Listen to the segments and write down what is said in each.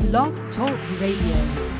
Blog Talk Radio.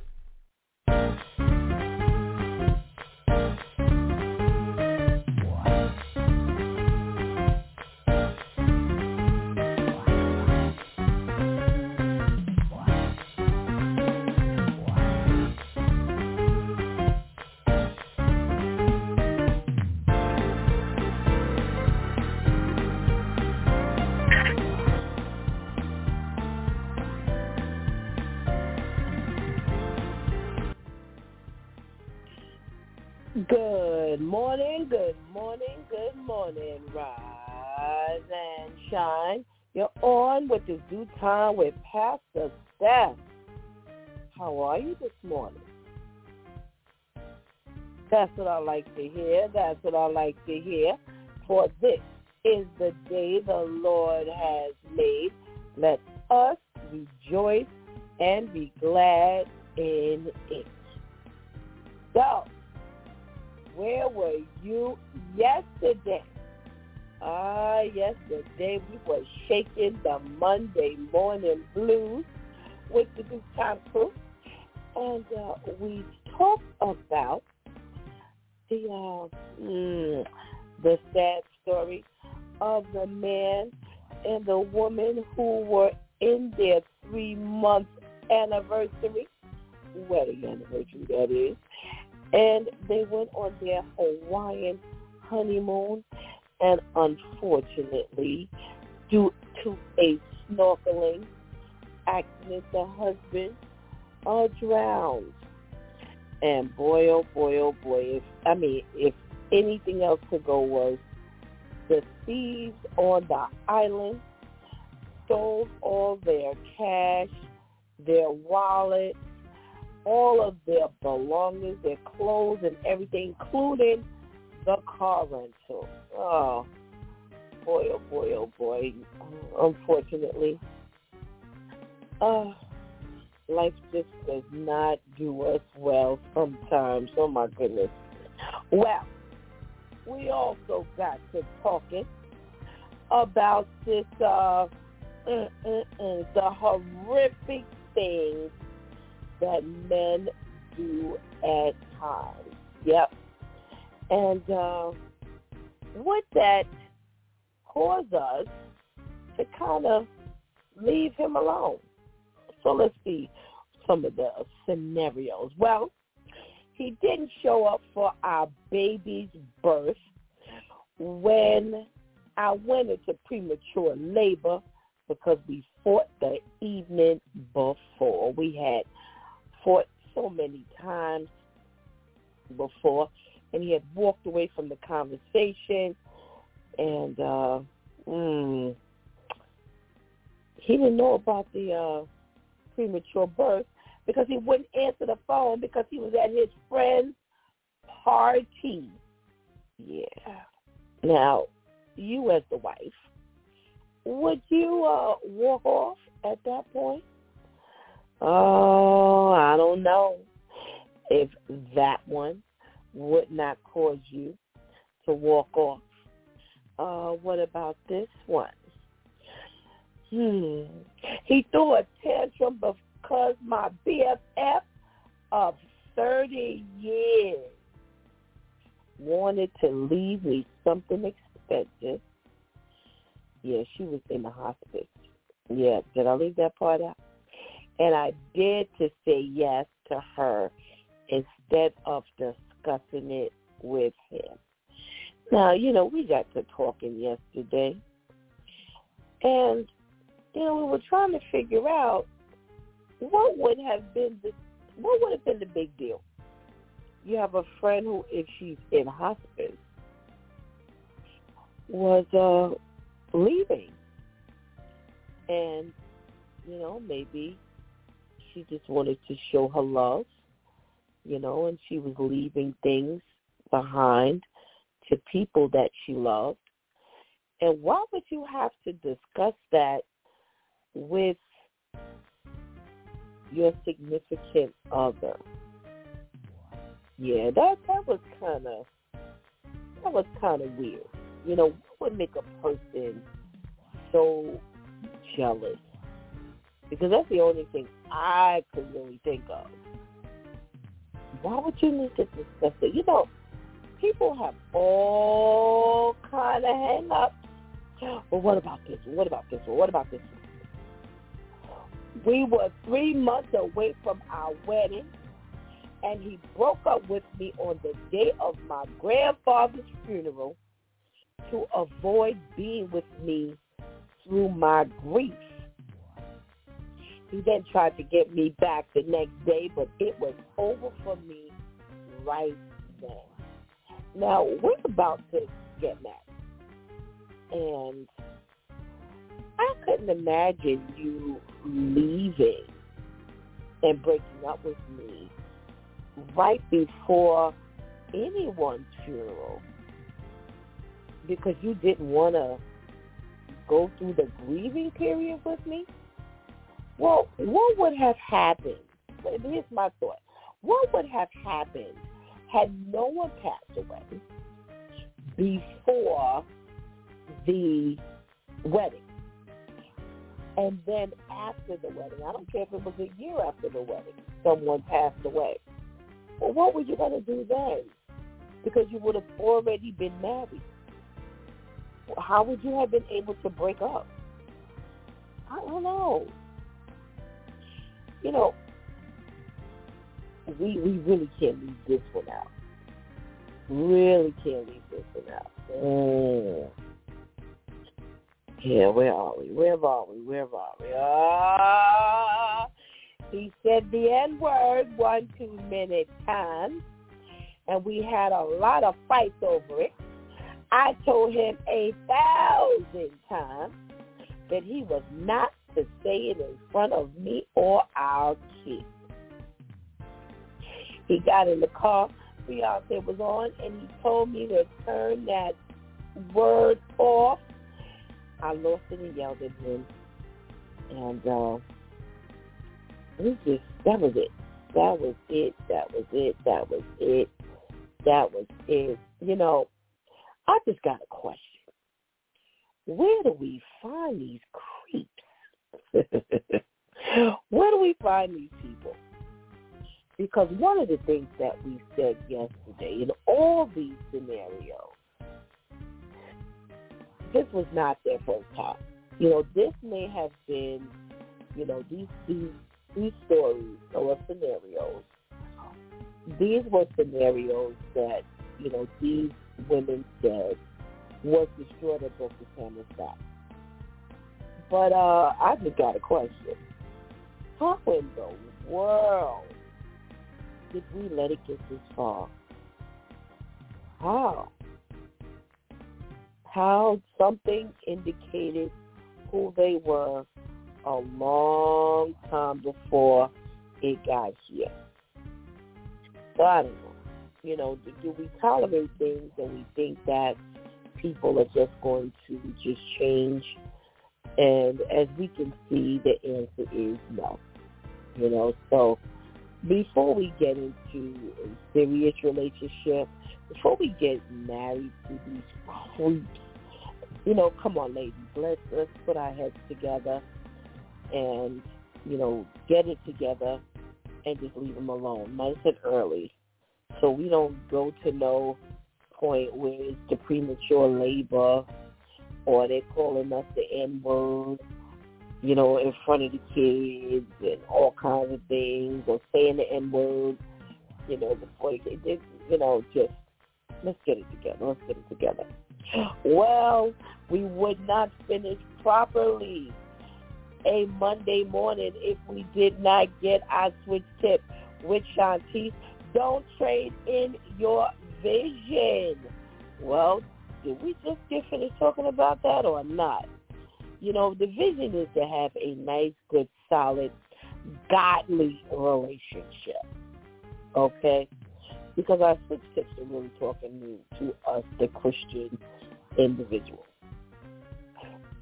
With the DEW Time with Pastor Steph. How are you this morning? That's what I like to hear. That's what I like to hear. For this is the day the Lord has made. Let us rejoice and be glad in it. So, where were you yesterday? Ah, yesterday we were shaking the Monday morning blues with the Time crew. And uh, we talked about the uh, mm, the sad story of the man and the woman who were in their three month anniversary, wedding anniversary that is, and they went on their Hawaiian honeymoon, and unfortunately, due to a snorkeling accident, the husband uh, drowned. And boy, oh boy, oh boy, if I mean, if anything else could go worse, the thieves on the island stole all their cash, their wallets, all of their belongings, their clothes and everything, including the car rental. Oh, boy, oh boy, oh boy. Unfortunately, life just does not do us well sometimes. Oh my goodness. Well, we also got to talking about this, uh, the horrific things that men do at times. And uh, would that cause us to kind of leave him alone? So let's see some of the scenarios. Well, he didn't show up for our baby's birth when I went into premature labor because we fought the evening before. We had fought so many times before, and he had walked away from the conversation, and uh, mm, he didn't know about the uh, premature birth because he wouldn't answer the phone because he was at his friend's party. Yeah. Now, you as the wife, would you uh, walk off at that point? Oh, I don't know if that one would not cause you to walk off. Uh, what about this one? Hmm. He threw a tantrum because my BFF of 30 years wanted to leave me something expensive. Yeah, she was in the hospice. Yeah, did I leave that part out? And I dared to say yes to her instead of discussing it with him. Now, you know, we got to talking yesterday. And, you know, we were trying to figure out what would have been the what would have been the big deal? you have a friend who, if she's in hospice, was uh, leaving. And, you know, maybe she just wanted to show her love, you know, and she was leaving things behind to people that she loved. And why would you have to discuss that with your significant other? Yeah, that that was kind of that was kind of weird. You know, what would make a person so jealous? Because that's the only thing I could really think of. Why would you need to discuss it? You know, people have all kind of hang-ups. Well, what about this? What about this? What about this? We were three months away from our wedding, and he broke up with me on the day of my grandfather's funeral to avoid being with me through my grief. He then tried to get me back the next day, but it was over for me right then. Now, we're about to get married. And I couldn't imagine you leaving and breaking up with me right before anyone's funeral because you didn't want to go through the grieving period with me? Well, what would have happened? Here's my thought. What would have happened had no one passed away before the wedding? And then after the wedding, I don't care if it was a year after the wedding, someone passed away. Well, what were you going to do then? Because you would have already been married. How would you have been able to break up? I don't know. You know, we we really can't leave this one out. Really can't leave this one out. Mm. Yeah, where are we? Where are we? Where are we? Ah, he said the N word one too many times, and we had a lot of fights over it. I told him a thousand times that he was not to say it in front of me or our kids. He got in the car, Beyonce was on, and he told me to turn that word off. I lost it and yelled at him. And uh, was just, that was it. That was it. That was it. That was it. That was it. You know, I just got a question. Where do we find these? Where do we find these people? Because one of the things that we said yesterday in all these scenarios, this was not their first time. You know, this may have been, you know, these these these stories or scenarios. These were scenarios that, you know, these women said was destroyed at camera stop. But uh, I just got a question. How in the world did we let it get this far? How? How something indicated who they were a long time before it got here. So I don't know you know, do, do we tolerate things and we think that people are just going to just change? And as we can see, the answer is no. You know, so before we get into a serious relationship, before we get married to these creeps, you know, come on, ladies, let's let's put our heads together and you know get it together and just leave them alone, nice and early so we don't go to no point where it's the premature labor or they're calling us the N word, you know, in front of the kids and all kinds of things, or saying the N word, you know, before they, they you know, just let's get it together. Let's get it together. Well, we would not finish properly a Monday morning if we did not get our switch tip with Shantice Don't trade in your vision. Well, did we just get finished talking about that or not? You know, the vision is to have a nice, good, solid, godly relationship. Okay? Because our six tips are really talking to us, the Christian individual.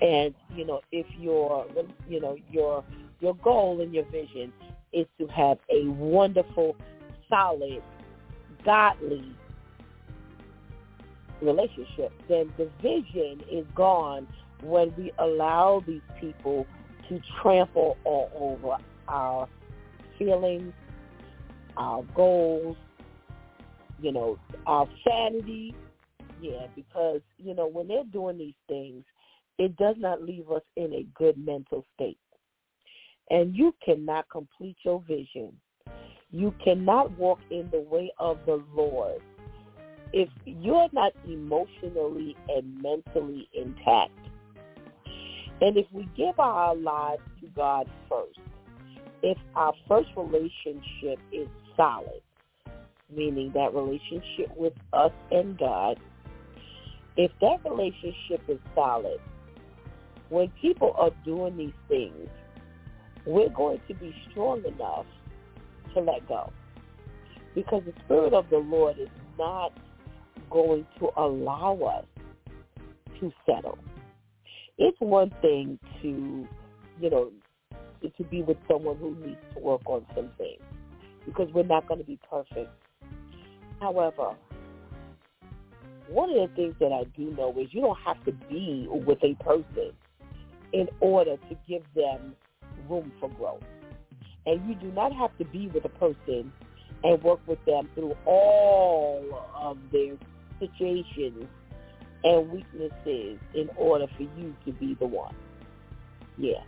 And, you know, if your, you know, your, your goal and your vision is to have a wonderful, solid, godly relationship, then the vision is gone when we allow these people to trample all over our feelings, our goals, you know, our sanity. Yeah, because, you know, when they're doing these things, it does not leave us in a good mental state. And you cannot complete your vision. You cannot walk in the way of the Lord if you're not emotionally and mentally intact. And if we give our lives to God first, if our first relationship is solid, meaning that relationship with us and God, if that relationship is solid, when people are doing these things, we're going to be strong enough to let go. Because the Spirit of the Lord is not going to allow us to settle. It's one thing to, you know, to be with someone who needs to work on some things because we're not going to be perfect. However, one of the things that I do know is you don't have to be with a person in order to give them room for growth. And you do not have to be with a person and work with them through all of their situations and weaknesses in order for you to be the one. Yeah.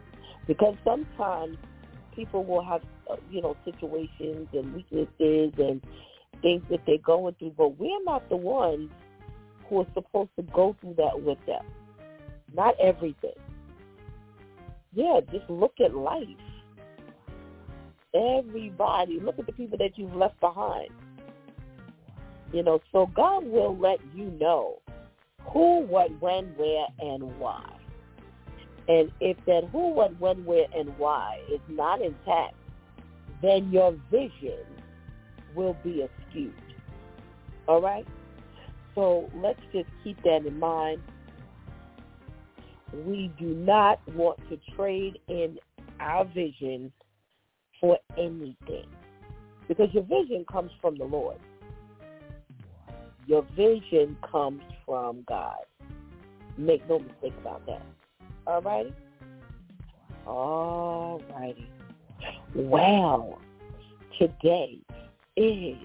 Because sometimes people will have, uh, you know, situations and weaknesses and things that they're going through, but we're not the ones who are supposed to go through that with them. Not everything. Yeah, just look at life. Everybody, look at the people that you've left behind. You know, so God will let you know who, what, when, where, and why. And if that who, what, when, where, and why is not intact, then your vision will be skewed. All right? So let's just keep that in mind. We do not want to trade in our vision for anything because your vision comes from the Lord. Your vision comes from God. Make no mistake about that. All righty? All righty. Well, today is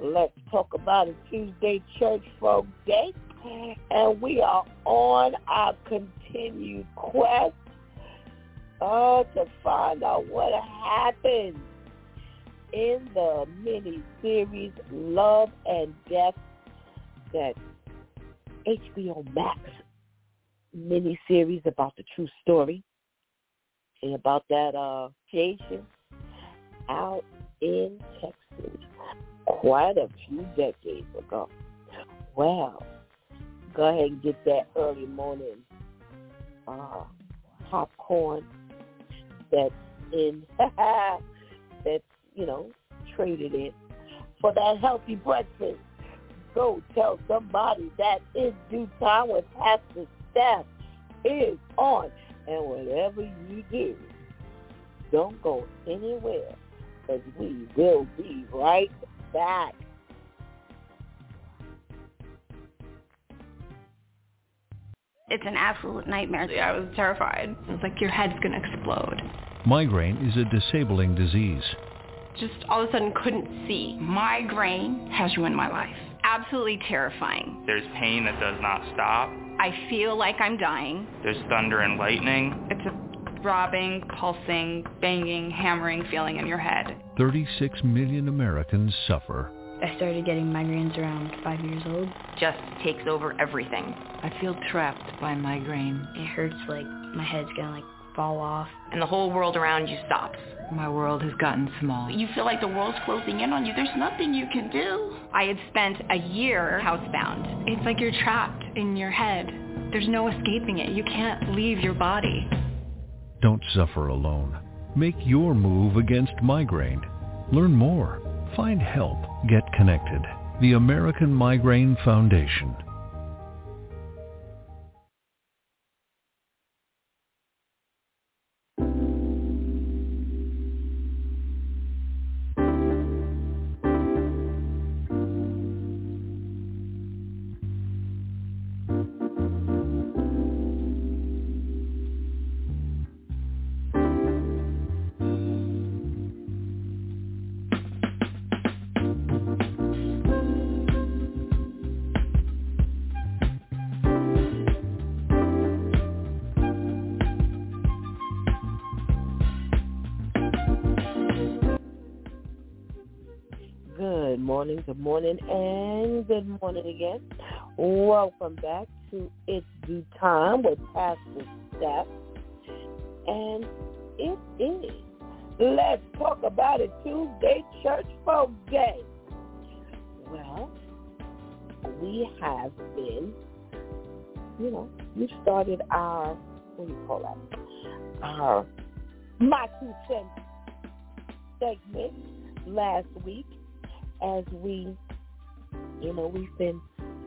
Let's Talk About It Tuesday Church Folk Day. And we are on our continued quest uh, to find out what happened in the mini-series Love and Death that HBO Max mini-series about the true story and about that uh Jason out in Texas quite a few decades ago. Well, go ahead and get that early morning uh, popcorn that's in that's you know traded in for that healthy breakfast go tell somebody that in DEW Time when Pastor Steph is on. And whatever you do, don't go anywhere because we will be right back. It's an absolute nightmare. I was terrified. It's like your head's going to explode. Migraine is a disabling disease. Just all of a sudden couldn't see. Migraine has ruined my life absolutely terrifying. There's pain that does not stop. I feel like I'm dying. There's thunder and lightning. It's a throbbing, pulsing, banging, hammering feeling in your head. 36 million Americans suffer. I started getting migraines around five years old. Just takes over everything. I feel trapped by migraine. It hurts like my head's gonna like fall off. And the whole world around you stops. My world has gotten small. You feel like the world's closing in on you. There's nothing you can do. I had spent a year housebound. It's like you're trapped in your head. There's no escaping it. You can't leave your body. Don't suffer alone. Make your move against migraine. Learn more. Find help. Get connected. The American Migraine Foundation. Morning, and good morning again. Welcome back to It's DEW Time with Pastor Steph. And it is Let's Talk About It Tuesday Church Folk Day. Well, we have been, you know, we started our, what do you call that? Our My Two Cents segment last week as we, you know, we've been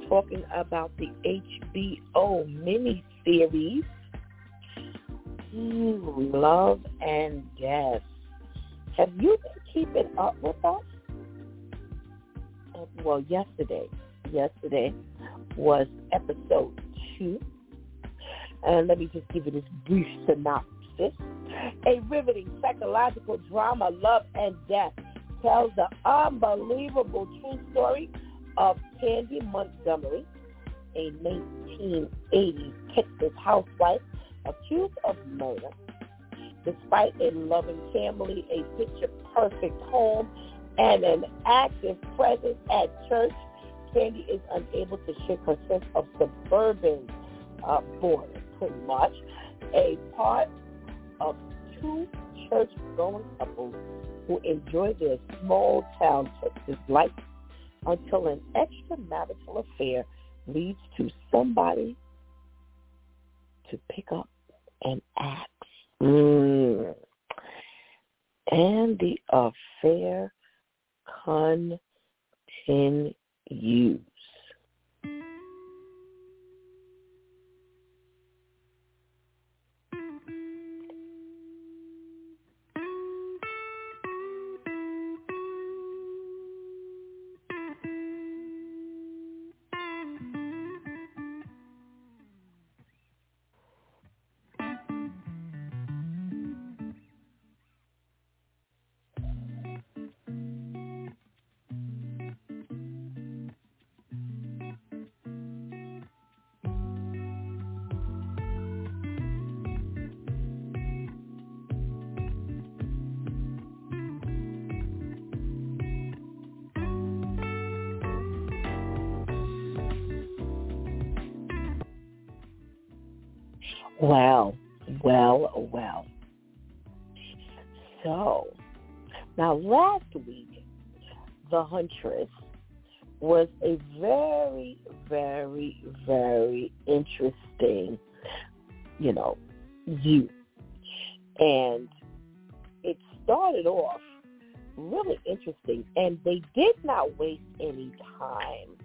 talking about the HBO miniseries, mm, Love and Death. Have you been keeping up with us? Uh, well, yesterday, yesterday was episode two. And let me just give you this brief synopsis. A riveting psychological drama, Love and Death, tells the unbelievable true story of Candy Montgomery, a 1980 Texas housewife accused of murder. Despite a loving family, a picture-perfect home, and an active presence at church, Candy is unable to shake her sense of suburban uh, boredom, pretty much. A part of two church-going couples who enjoy their small town Texas life until an extramarital affair leads to somebody to pick up an axe. Mm. And the affair continues. The Huntress was a very, very, very interesting, you know, view. And it started off really interesting, and they did not waste any time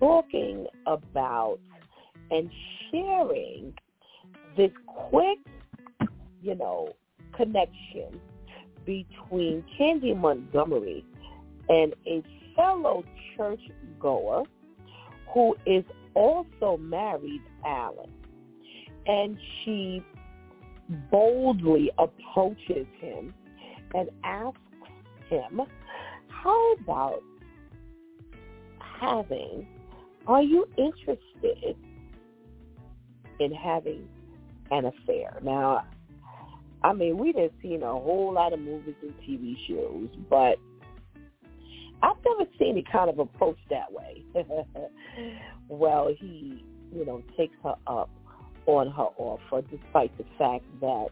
talking about and sharing this quick, you know, connection between Candy Montgomery and a fellow church goer who is also married, Alan. And she boldly approaches him and asks him, how about having, are you interested in having an affair. Now, I mean, we have seen a whole lot of movies and TV shows, but I've never seen it kind of approached that way. well, he, you know, takes her up on her offer, despite the fact that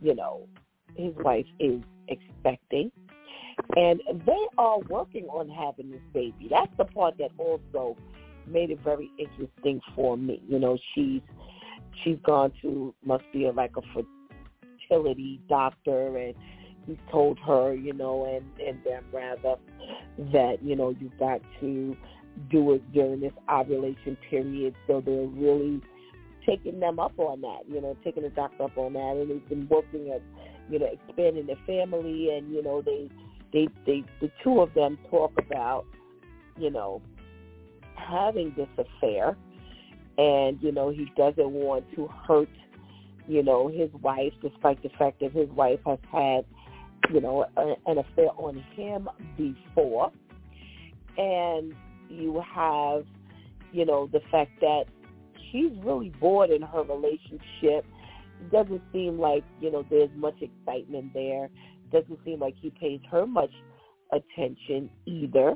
you know, his wife is expecting. And they are working on having this baby. That's the part that also made it very interesting for me. You know, she's she's gone to must be a, like a fertility doctor and he told her, you know, and and them rather that you know you've got to do it during this ovulation period. So they're really taking them up on that, you know, taking the doctor up on that, and they've been working at, you know, expanding their family, and you know they they they the two of them talk about, you know, having this affair, and you know he doesn't want to hurt, you know, his wife, despite the fact that his wife has had you know, a, an affair on him before. And you have, you know, the fact that she's really bored in her relationship. It doesn't seem like, you know, there's much excitement there. It Doesn't seem like he pays her much attention either.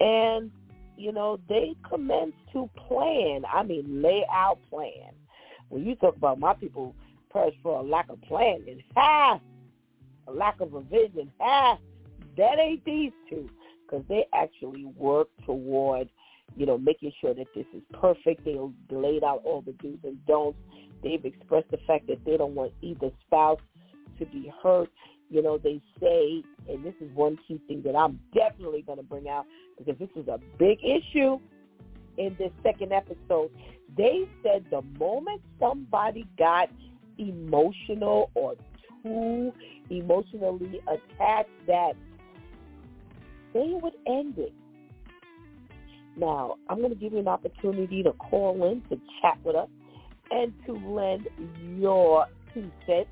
And, you know, they commence to plan. I mean, lay out plan. When you talk about my people perish for a lack of planning, ha! Lack of a vision. Ah, that ain't these two because they actually work toward, you know, making sure that this is perfect. They laid out all the do's and don'ts. They've expressed the fact that they don't want either spouse to be hurt. You know, they say, and this is one key thing that I'm definitely going to bring out because this is a big issue in this second episode. They said the moment somebody got emotional or too emotionally attached that they would end it. Now, I'm going to give you an opportunity to call in, to chat with us, and to lend your two cents.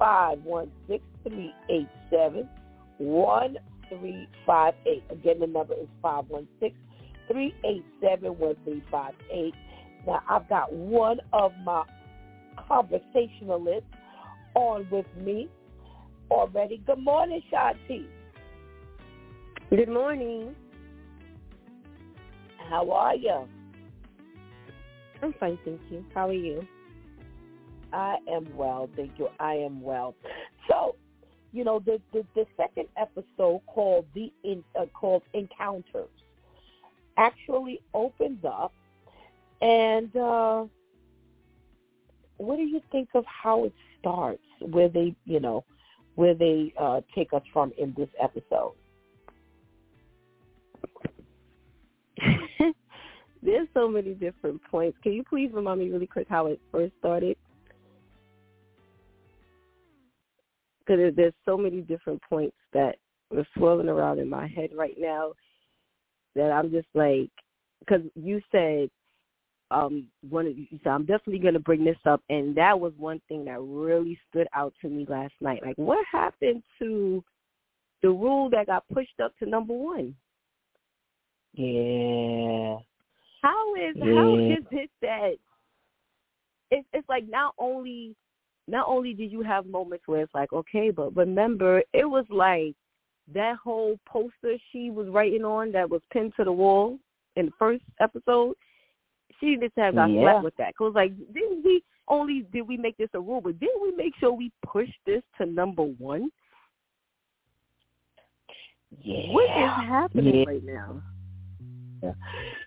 516-387-1358. Again, the number is 516-387-1358. Now, I've got one of my conversationalists on with me already. Good morning, Shanti. Good morning. How are you? I'm fine, thank you. How are you? I am well, thank you. I am well. So, you know, the the, the second episode called the in, uh, called Encounters actually opens up, and uh, what do you think of how it starts? Where they, you know, where they uh, take us from in this episode. There's so many different points. Can you please remind me really quick how it first started? Because there's so many different points that are swirling around in my head right now that I'm just like, because you said um one of you said I'm definitely going to bring this up and that was one thing that really stood out to me last night. Like what happened to the rule that got pushed up to number 1? Yeah. How is yeah. how is it that it's it's like not only not only did you have moments where it's like okay, but remember it was like that whole poster she was writing on that was pinned to the wall in the first episode she just had got yeah. slapped with that. Cause like, didn't we only did we make this a rule, but didn't we make sure we push this to number one? Yeah. What is happening yeah. right now? Yeah.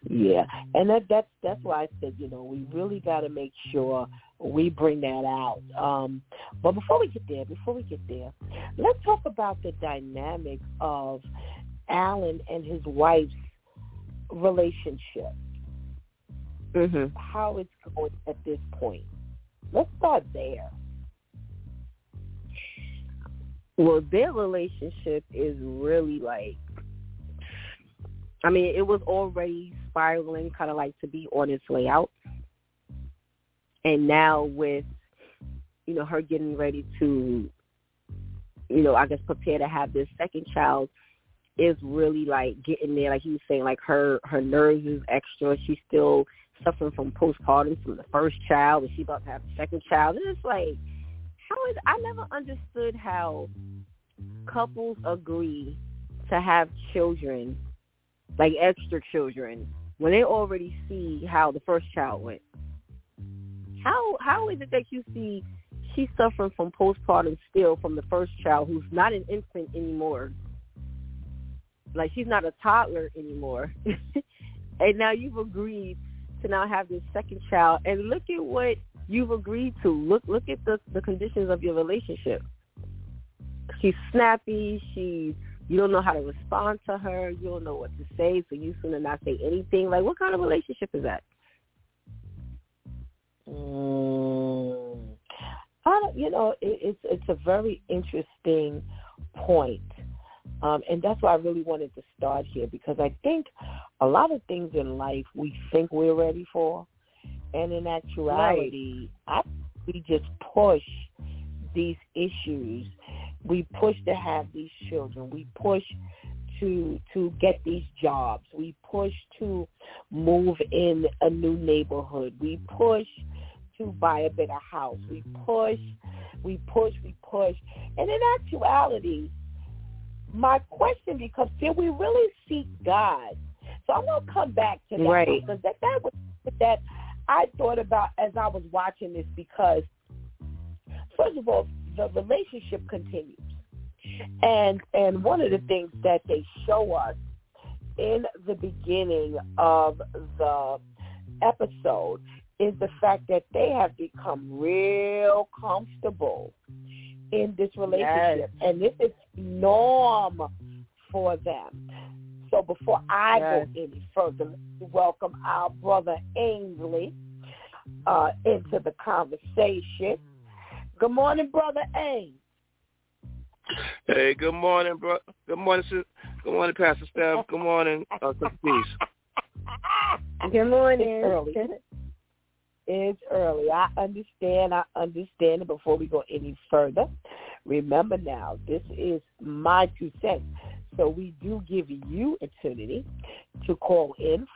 yeah, and that that's that's why I said you know we really got to make sure we bring that out. Um, but before we get there, before we get there, let's talk about the dynamic of Alan and his wife's relationship mm-hmm. how it's going at this point. Let's start there. Well, their relationship is really like, I mean, it was already spiraling, kind of like to be on its way out. And now with, you know, her getting ready to, you know, I guess prepare to have this second child, is really like getting there. Like he was saying, like her her nerves is extra. She's still suffering from postpartum from the first child, and she about to have the second child. And it's like, how is I never understood how couples agree to have children, like extra children, when they already see how the first child went. How how is it that you see she's suffering from postpartum still from the first child, who's not an infant anymore. Like she's not a toddler anymore, and now you've agreed to now have this second child, and look at what you've agreed to. Look, look at the the conditions of your relationship. She's snappy. She's you don't know how to respond to her. You don't know what to say, so you sooner not say anything. Like, what kind of relationship is that? Mm, I don't, you know, it, it's it's a very interesting point, um, and that's why I really wanted to start here because I think a lot of things in life we think we're ready for, and in actuality, right. I we just push these issues. We push to have these children. We push to to get these jobs. We push to move in a new neighborhood. We push to buy a better house. We push, we push, we push. And in actuality, my question becomes, can we really seek God? So I'm to come back to that right. because that, that was that I thought about as I was watching this because, first of all, the relationship continues. And and one of the things that they show us in the beginning of the episode is the fact that they have become real comfortable in this relationship. Yes. And this is norm for them. So before I yes. go any further, welcome our brother Ainsley uh, into the conversation. Good morning, brother Ains. Hey, good morning, bro. Good morning, sis. Good morning, Pastor Steph. Good morning, uh, Peace. Good morning. It's early. It's early. I understand. I understand. And before we go any further, remember now, this is my two cents. So we do give you opportunity to call in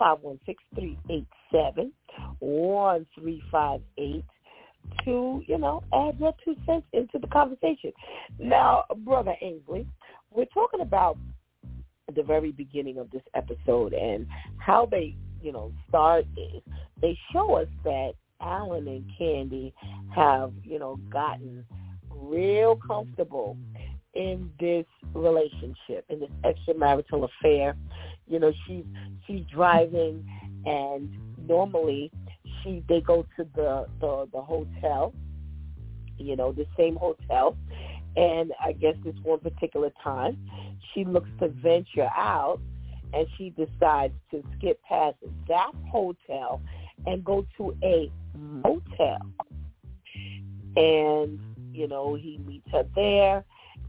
516-387-1358 to, you know, add your two cents into the conversation. Now, Brother Ainsley, we're talking about the very beginning of this episode and how they, you know, start is they show us that Alan and Candy have, you know, gotten real comfortable in this relationship, in this extramarital affair. You know, she's she's driving and normally she they go to the, the, the hotel, you know, the same hotel. And I guess this one particular time she looks to venture out and she decides to skip past that hotel and go to a motel. And, you know, he meets her there.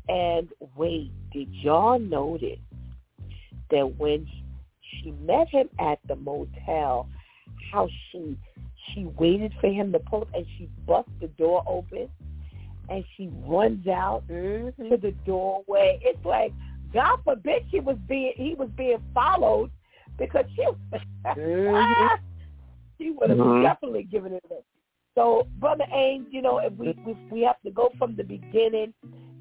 And wait, did y'all notice that when she met him at the motel, how she she waited for him to pull up and she bust the door open and she runs out mm-hmm. to the doorway. It's like God forbid she was being he was being followed because she mm-hmm. she would have Mhm. definitely given it away. So, Brother Ames, you know, if we if we have to go from the beginning,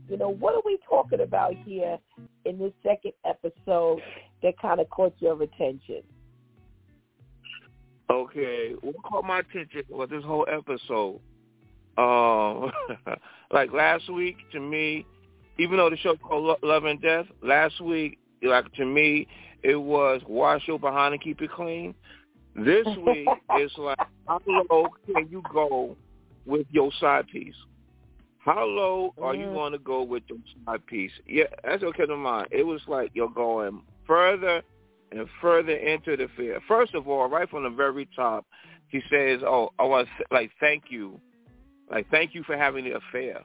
you know, what are we talking about here in this second episode that kind of caught your attention? Okay, what caught my attention was this whole episode. Um, like last week, to me, even though the show called Love and Death, last week, like to me, it was wash your behind and keep it clean. This week, it's like how low can you go with your side piece? How low are you going to go with your side piece? Yeah, that's okay to mind. It was like you're going further and further into the fear. First of all, right from the very top, he says, "Oh, I want to like thank you, like thank you for having the affair."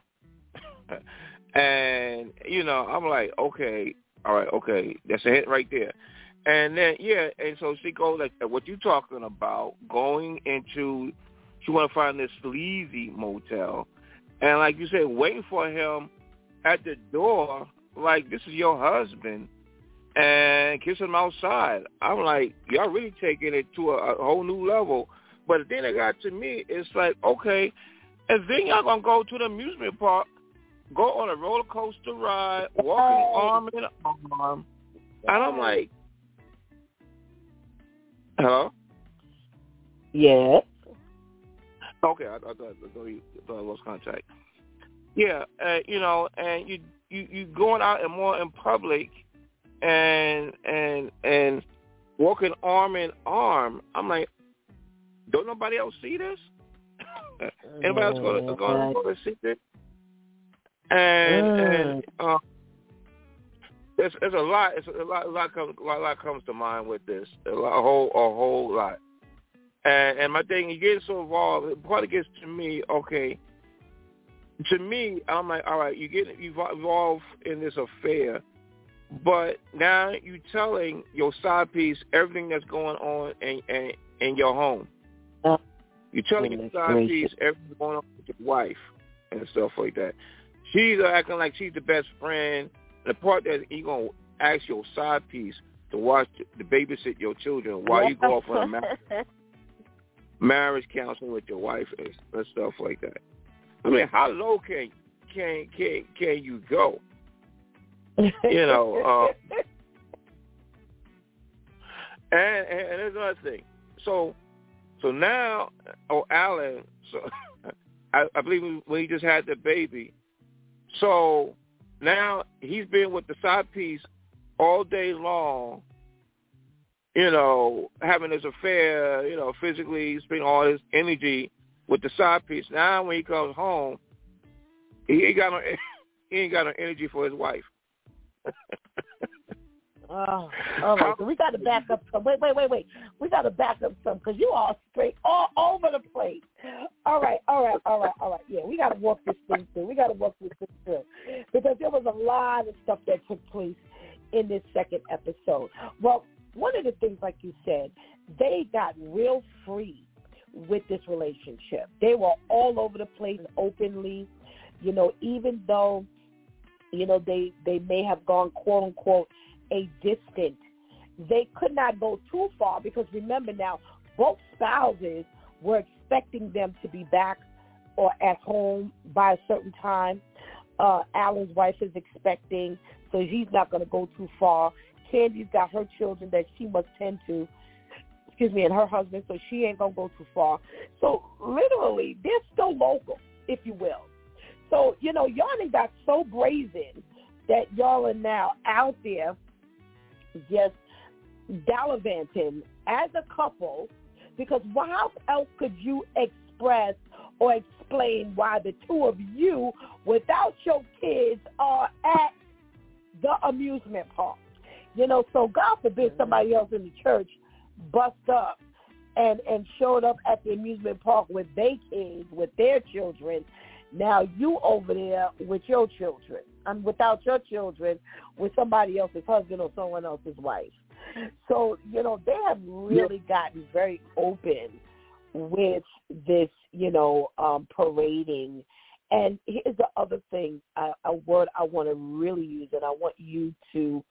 and you know, I'm like, okay, all right, okay, that's a hit right there. And then yeah, and so she goes like what you talking about, going into she want to find this sleazy motel, and like you said, waiting for him at the door, like this is your husband, and kiss him outside. I'm like, y'all really taking it to a, a whole new level. But then it got to me it's like, okay, and then y'all gonna go to the amusement park, go on a roller coaster ride, walking arm in arm, and I'm like, hello. Yes. Okay, I, I, thought, I, thought you, thought I lost contact. Yeah, uh, you know, and you you you going out and more in public, and and and walking arm in arm. I'm like, don't nobody else see this? Anybody else going to go to see this? And and uh, there's there's a lot. It's a lot. A lot comes a lot, a lot comes to mind with this. A, lot, a whole a whole lot. And and my thing, you get so involved. Part of It gets to me. Okay. To me, I'm like, all right, you get involved in this affair, but now you're telling your side piece everything that's going on in in, in your home. You're telling your side piece everything going on with your wife and stuff like that. She's acting like she's the best friend. The part that you gonna ask your side piece to watch to babysit your children while you go off on a marriage, marriage counseling with your wife and, and stuff like that. I mean, how low can can can can you go? You know. Uh, and, and and there's another thing. So so now, oh Alan, so I, I believe when he just had the baby, so now he's been with the side piece all day long, you know, having this affair, you know, physically spending all his energy with the side piece. Now when he comes home, he ain't got no he ain't got no energy for his wife. Oh, all right. So we got to back up some. Wait, wait, wait, wait. We got to back up some because you all straight all over the place. All right, all right, all right, all right. Yeah, we got to walk this thing through. We got to walk this thing through because there was a lot of stuff that took place in this second episode. Well, one of the things, like you said, they got real free with this relationship. They were all over the place openly. You know, even though you know they they may have gone quote unquote a distant. They could not go too far because remember now, both spouses were expecting them to be back or at home by a certain time. Uh, Alan's wife is expecting, so he's not going to go too far. Candy's got her children that she must tend to, excuse me, and her husband, so she ain't going to go too far. So literally, they're still local, if you will. So, you know, y'all got so brazen that y'all are now out there just gallivanting as a couple because how else could you express or explain why the two of you without your kids are at the amusement park? You know, so God forbid somebody else in the church bust up and and showed up at the amusement park with their kids, with their children. Now you over there with your children and without your children with somebody else's husband or someone else's wife. So, you know, they have really gotten very open with this, you know, um, parading. And here's the other thing, uh, a word I want to really use, and I want you to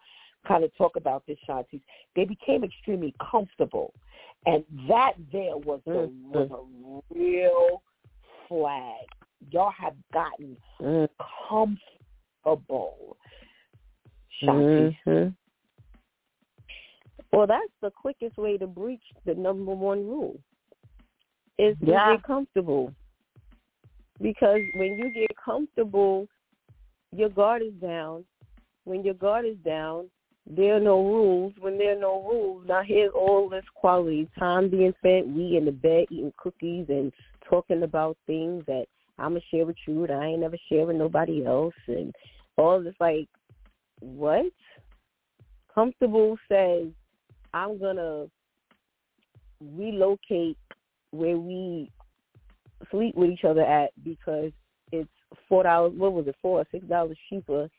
kind of talk about this, Shanti. They became extremely comfortable, and that there was a, mm-hmm. was a real flag. Y'all have gotten mm. comfortable bowl. Mm-hmm. Well, that's the quickest way to breach the number one rule is to yeah. get comfortable. Because when you get comfortable, your guard is down. When your guard is down, there are no rules. When there are no rules, now here's all this quality time being spent. We in the bed eating cookies and talking about things that I'm gonna share with you that I ain't never share with nobody else, and all this like what? Comfortable says I'm gonna relocate where we sleep with each other at because it's four dollars what was it, four or six dollars cheaper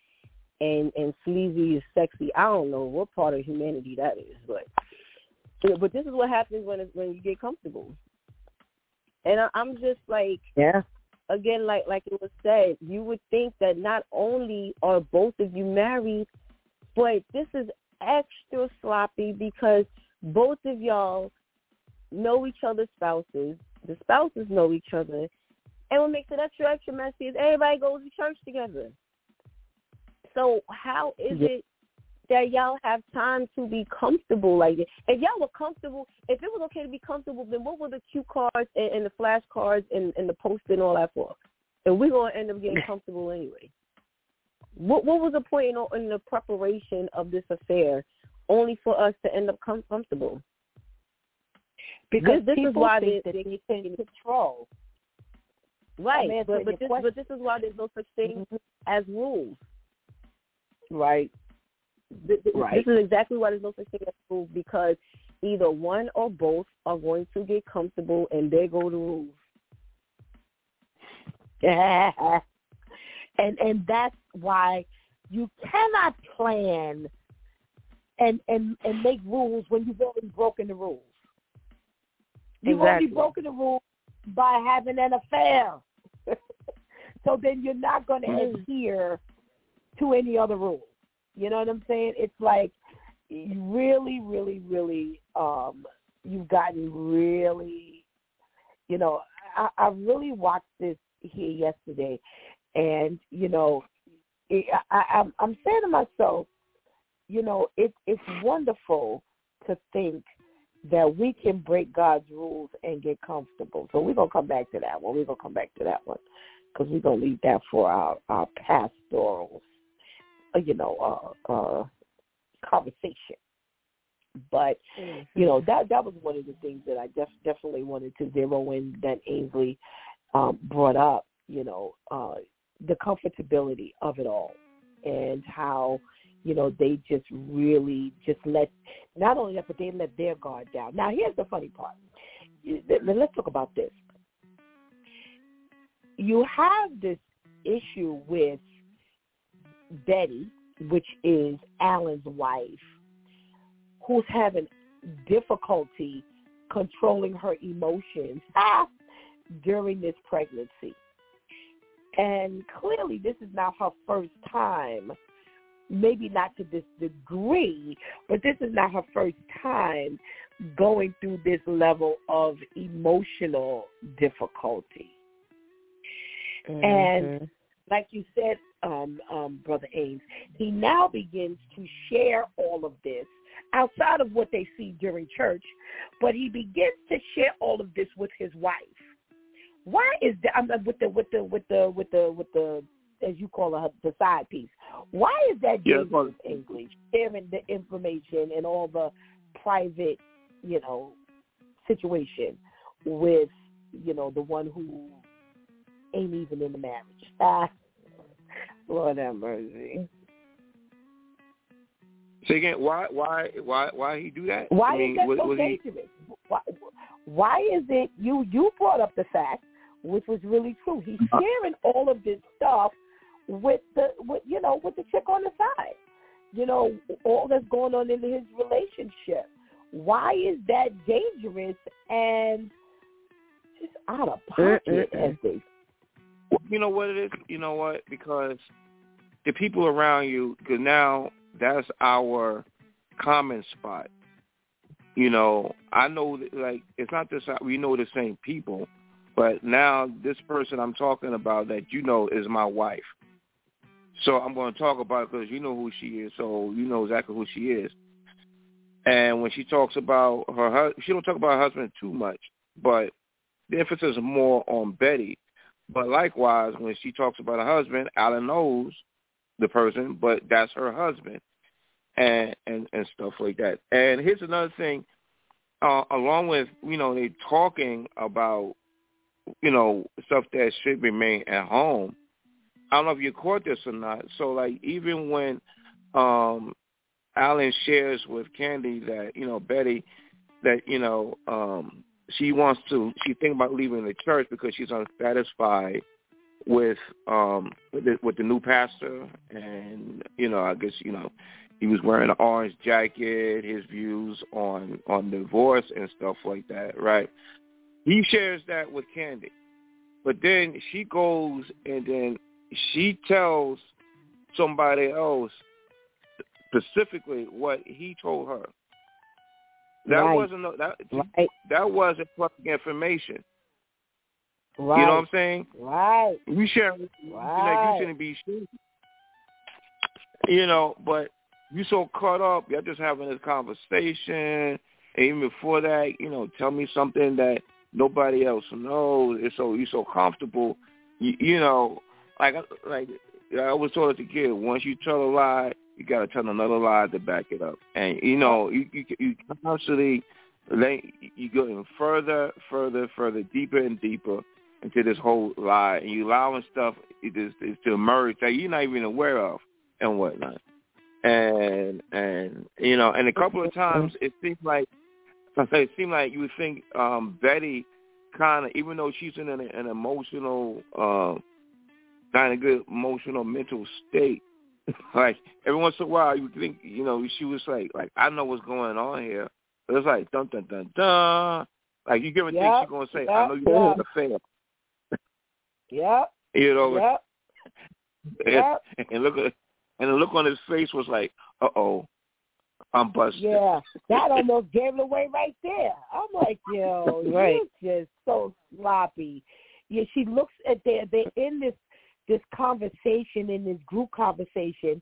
and and sleazy is sexy. I don't know what part of humanity that is, but but this is what happens when when you get comfortable. And I, I'm just like, yeah, again, like like it was said, you would think that not only are both of you married, but this is extra sloppy because both of y'all know each other's spouses. The spouses know each other. And what makes it extra extra messy is everybody goes to church together. So how is it that y'all have time to be comfortable like this. If y'all were comfortable, if it was okay to be comfortable, then what were the cue cards and, and the flashcards and, and the post and all that for? and we're gonna end up getting comfortable anyway. What what was the point in, in the preparation of this affair, only for us to end up com- comfortable? Because this, this people is why think they, that they can control. Right, but but this, question. but this is why there's no such thing Mhm. as rules. Right. Th- th- Right. This is exactly why there's no such thing as rules because either one or both are going to get comfortable, and they go to rules. and and that's why you cannot plan and and and make rules when you've already broken the rules. You've already Exactly. broken the rules by having an affair. so then you're not going to Mm. adhere to any other rules. You know what I'm saying? It's like really, really, really, um, you've gotten really, you know, I, I really watched this here yesterday, and you know, it, I, I'm I'm saying to myself, you know, it's it's wonderful to think that we can break God's rules and get comfortable. So we're gonna come back to that one. We're gonna come back to that one because we're gonna leave that for our our pastoral, uh, you know, uh, uh, conversation. But you know that that was one of the things that I def- definitely wanted to zero in that Ainsley um, brought up. You know, uh, the comfortability of it all and how you know they just really just let not only that but they let their guard down. Now here's the funny part. Let's talk about this. You have this issue with Betty, which is Alan's wife, who's having difficulty controlling her emotions ah, during this pregnancy. And clearly, this is not her first time, maybe not to this degree, but this is not her first time going through this level of emotional difficulty. Mm-hmm. And like you said, um, um, Brother Ames, he now begins to share all of this outside of what they see during church, but he begins to share all of this with his wife. Why is that? I'm with the with the with the with the with the as you call her the side piece. Why is that Yeah, dangerous English sharing the information and all the private, you know, situation with you know the one who ain't even in the marriage? Ah, Lord have mercy. Say again, why, why, why, why he do that? Why I mean, is that was, so was he, dangerous? Why, why is it you you brought up the fact, which was really true. He's Uh. sharing all of this stuff with the with you know with the chick on the side. You know all that's going on in his relationship. Why is that dangerous and just out of pocket? Mm-mm-mm. As they you know what it is? You know what? Because the people around you, because now that's our common spot. You know, I know, that, like, it's not this, we know the same people, but now this person I'm talking about that you know is my wife. So I'm going to talk about it because you know who she is, so you know exactly who she is. And when she talks about her, she don't talk about her husband too much, but the emphasis is more on Betty. But likewise, when she talks about her husband, Alan knows the person, but that's her husband, and and and stuff like that. And here's another thing, uh, along with you know they talking about you know stuff that should remain at home. I don't know if you caught this or not. So like even when um Alan shares with Candy that you know Betty that you know um she wants to she think about leaving the church because she's unsatisfied with um with the, with the new pastor. And you know I guess you know he was wearing an orange jacket his views on on divorce and stuff like that right? He shares that with Candy. But then she goes and then she tells somebody else specifically what he told her that Right. wasn't no- that right, that wasn't fucking information. right, You know what I'm saying? right, We share you right. you shouldn't be sharing. You know, but you so caught up, you're just having this conversation and even before that, you know, tell me something that nobody else knows. And so you're so comfortable you, you know, like like I was told as a kid, once you tell a lie, you got to tell another lie to back it up. And you know, you you, you constantly you go in further, further, further, deeper and deeper into this whole lie, and you allowing stuff it is, is to emerge that you're not even aware of and whatnot. And and you know, and a couple of times it seems like it seemed like you would think um Betty kind of, even though she's in an, an emotional, uh, kind of good emotional mental state, like every once in a while you think, you know, she was like, like I know what's going on here. But it's like dun dun dun dun. Like you give a yep, think she's gonna say, yep, I know you're yep. gonna fail. Yep. You know. Yep. And, yep. and look at and the look on his face was like, uh oh, I'm busted. Yeah, that almost gave it away right there. I'm like, yo, right. you're just so sloppy. Yeah, she looks at they they're in this this conversation in this group conversation,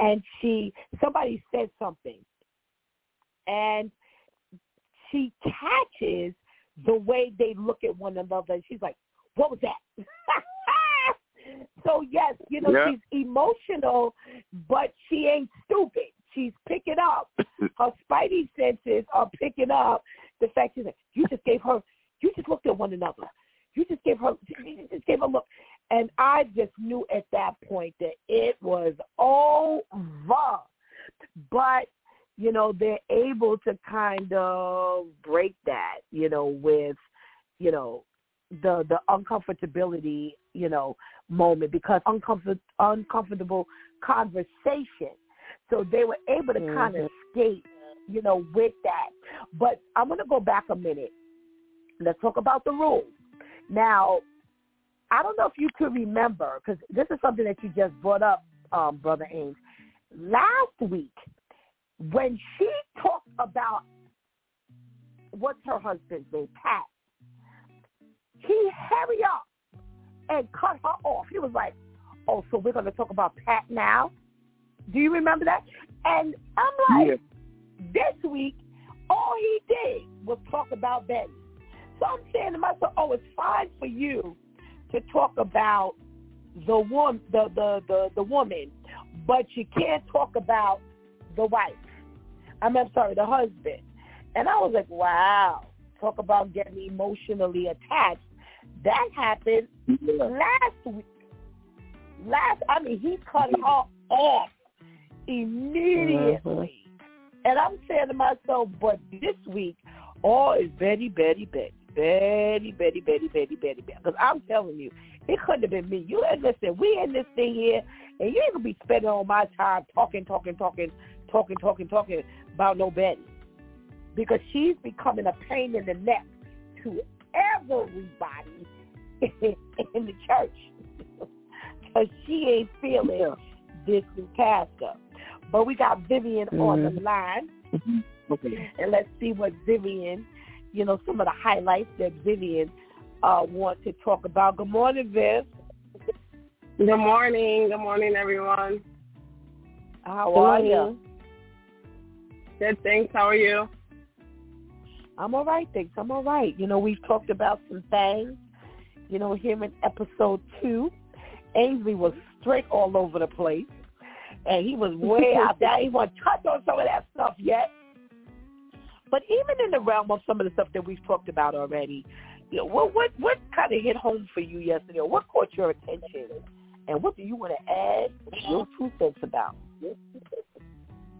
and she somebody said something, and she catches the way they look at one another, and she's like, "What was that?" so yes, you know yeah. she's emotional, but she ain't stupid. She's picking up. Her spidey senses are picking up the fact that like, you just gave her, you just looked at one another. You just gave her, you just gave a look. And I just knew at that point that it was over. But, you know, they're able to kind of break that, you know, with, you know, the the uncomfortability, you know, moment because uncomfort, uncomfortable conversation so they were able to mm-hmm. kind of skate, you know, with that. But I'm going to go back a minute. Let's talk about the rules. Now, I don't know if you could remember, because this is something that you just brought up, um, Brother Ames. Last week, when she talked about what's her husband's name, Pat, he hurry up and cut her off. He was like, oh, so we're going to talk about Pat now? Do you remember that? And I'm like, yeah. this week, all he did was talk about Betty. So I'm saying to myself, oh, it's fine for you to talk about the woman, the, the, the, the woman, but you can't talk about the wife. I mean, I'm sorry, the husband. And I was like, wow, talk about getting emotionally attached. That happened last week. Last, I mean, he cut her off immediately. Mm-hmm. And I'm saying to myself, but this week, all is Betty, Betty, Betty. Betty, Betty, Betty, Betty, Betty, Betty. Because I'm telling you, it couldn't have been me. You listen, we in this thing here, and you ain't gonna be spending all my time talking, talking, talking, talking, talking, talking about no Betty, because she's becoming a pain in the neck to everybody in the church, because she ain't feeling this new pastor. But we got Vivian mm-hmm. on the mm-hmm. line. Okay. And let's see what Vivian, you know, some of the highlights that Vivian uh, wants to talk about. Good morning, Viv. Good morning. Good morning, everyone. How are you? Good, thanks. How are you? I'm all right, thanks. I'm all right. You know, we've talked about some things. You know, here in episode two, Ainsley was straight all over the place and he was way out there. He wasn't touch on some of that stuff yet. But even in the realm of some of the stuff that we've talked about already, you know, what what what kind of hit home for you yesterday? Or What caught your attention? And what do you want to add your two cents about? Uh,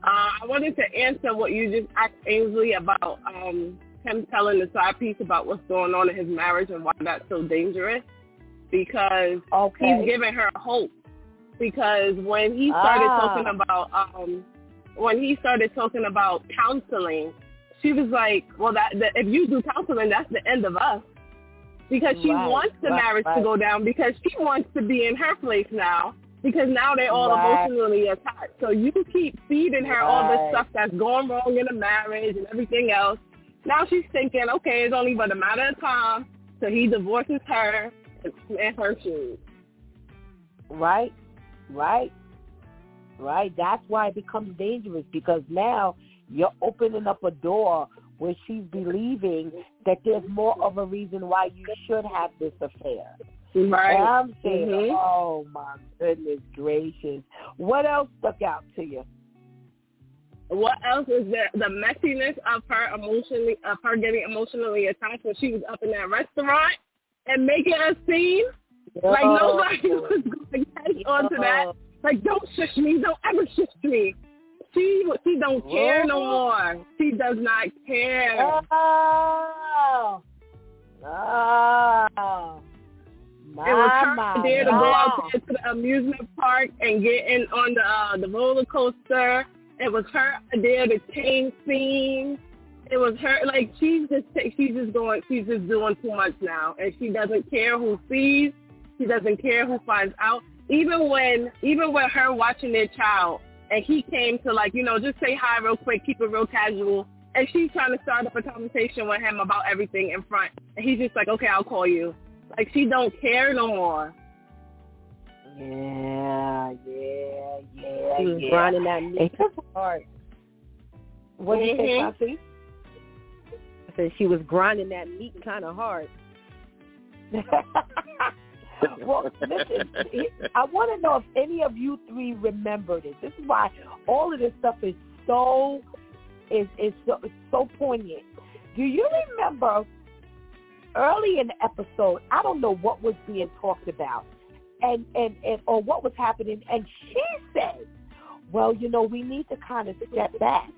I wanted to answer what you just asked Ainsley about um, him telling the side piece about what's going on in his marriage and why that's so dangerous. Because okay. he's giving her hope because when he started ah. talking about um when he started talking about counseling, she was like, "Well, that, that if you do counseling, that's the end of us." Because she right, wants the right, marriage right. to go down because she wants to be in her place now because now they're all emotionally attached. So you keep feeding her all the stuff that's going wrong in the marriage and everything else. Now she's thinking, okay, it's only but a matter of time till he divorces her and her shoes. Right. Right. Right. That's why it becomes dangerous because now you're opening up a door where she's believing that there's more of a reason why you should have this affair. Right. I'm saying, mm-hmm. oh my goodness gracious. What else stuck out to you? What else is the the messiness of her emotionally of her getting emotionally attached when she was up in that restaurant and making a scene? Yo. Like nobody was going to catch on to that. Like don't shush me, don't ever shush me. She she don't care no more. She does not care. Oh, oh. My, it was her my, idea to go out there to the amusement park and get in on the uh, the roller coaster. It was her idea to change scenes. It was her like she's just she's just going she's just doing too much now, and she doesn't care who sees. She doesn't care who finds out. Even when even with her watching their child and he came to like you know just say hi real quick, keep it real casual, and she's trying to start up a conversation with him about everything in front, and he's just like, okay, I'll call you. Like she don't care no more. Yeah, yeah, yeah. She was yeah. grinding that meat hard. What did you say, Mhm. I said she was grinding that meat kind of hard. well, listen, I want to know if any of you three remember this. This is why all of this stuff is so is is so, is so poignant. Do you remember early in the episode? I don't know what was being talked about, and and and or what was happening, and she said, "Well, you know, we need to kind of step back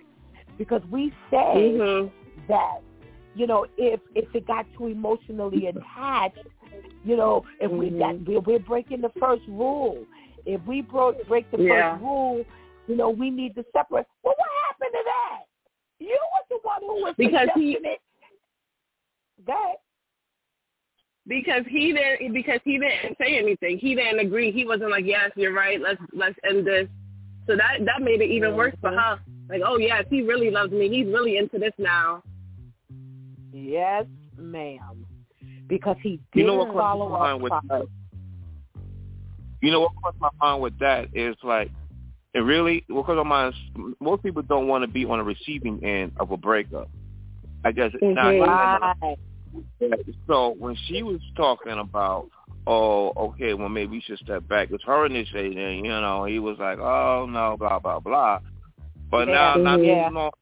because we said Mhm. that." You know, if if it got too emotionally attached, you know, if we that we're, mm-hmm. we're breaking the first rule. If we broke break the Yeah. first rule, you know, we need to separate. Well, what happened to that? You was the one who was Because he- it. That Because he didn't because he didn't say anything. He didn't agree. He wasn't like, Yes, you're right, let's let's end this. So that that made it even worse for mm-hmm. her. Like, oh yes, he really loves me. He's really into this now. yes, ma'am. Because he You didn't know what follow up with that? You know what crossed my mind with that is like, it really what crossed my mind most people don't want to be on the receiving end of a breakup. I guess it's not. Mm-hmm. Right. So when she was talking about, oh, okay, well maybe we should step back. It's her initiating. You know, he was like, oh no, blah blah blah. But now, Yeah. not Yeah. long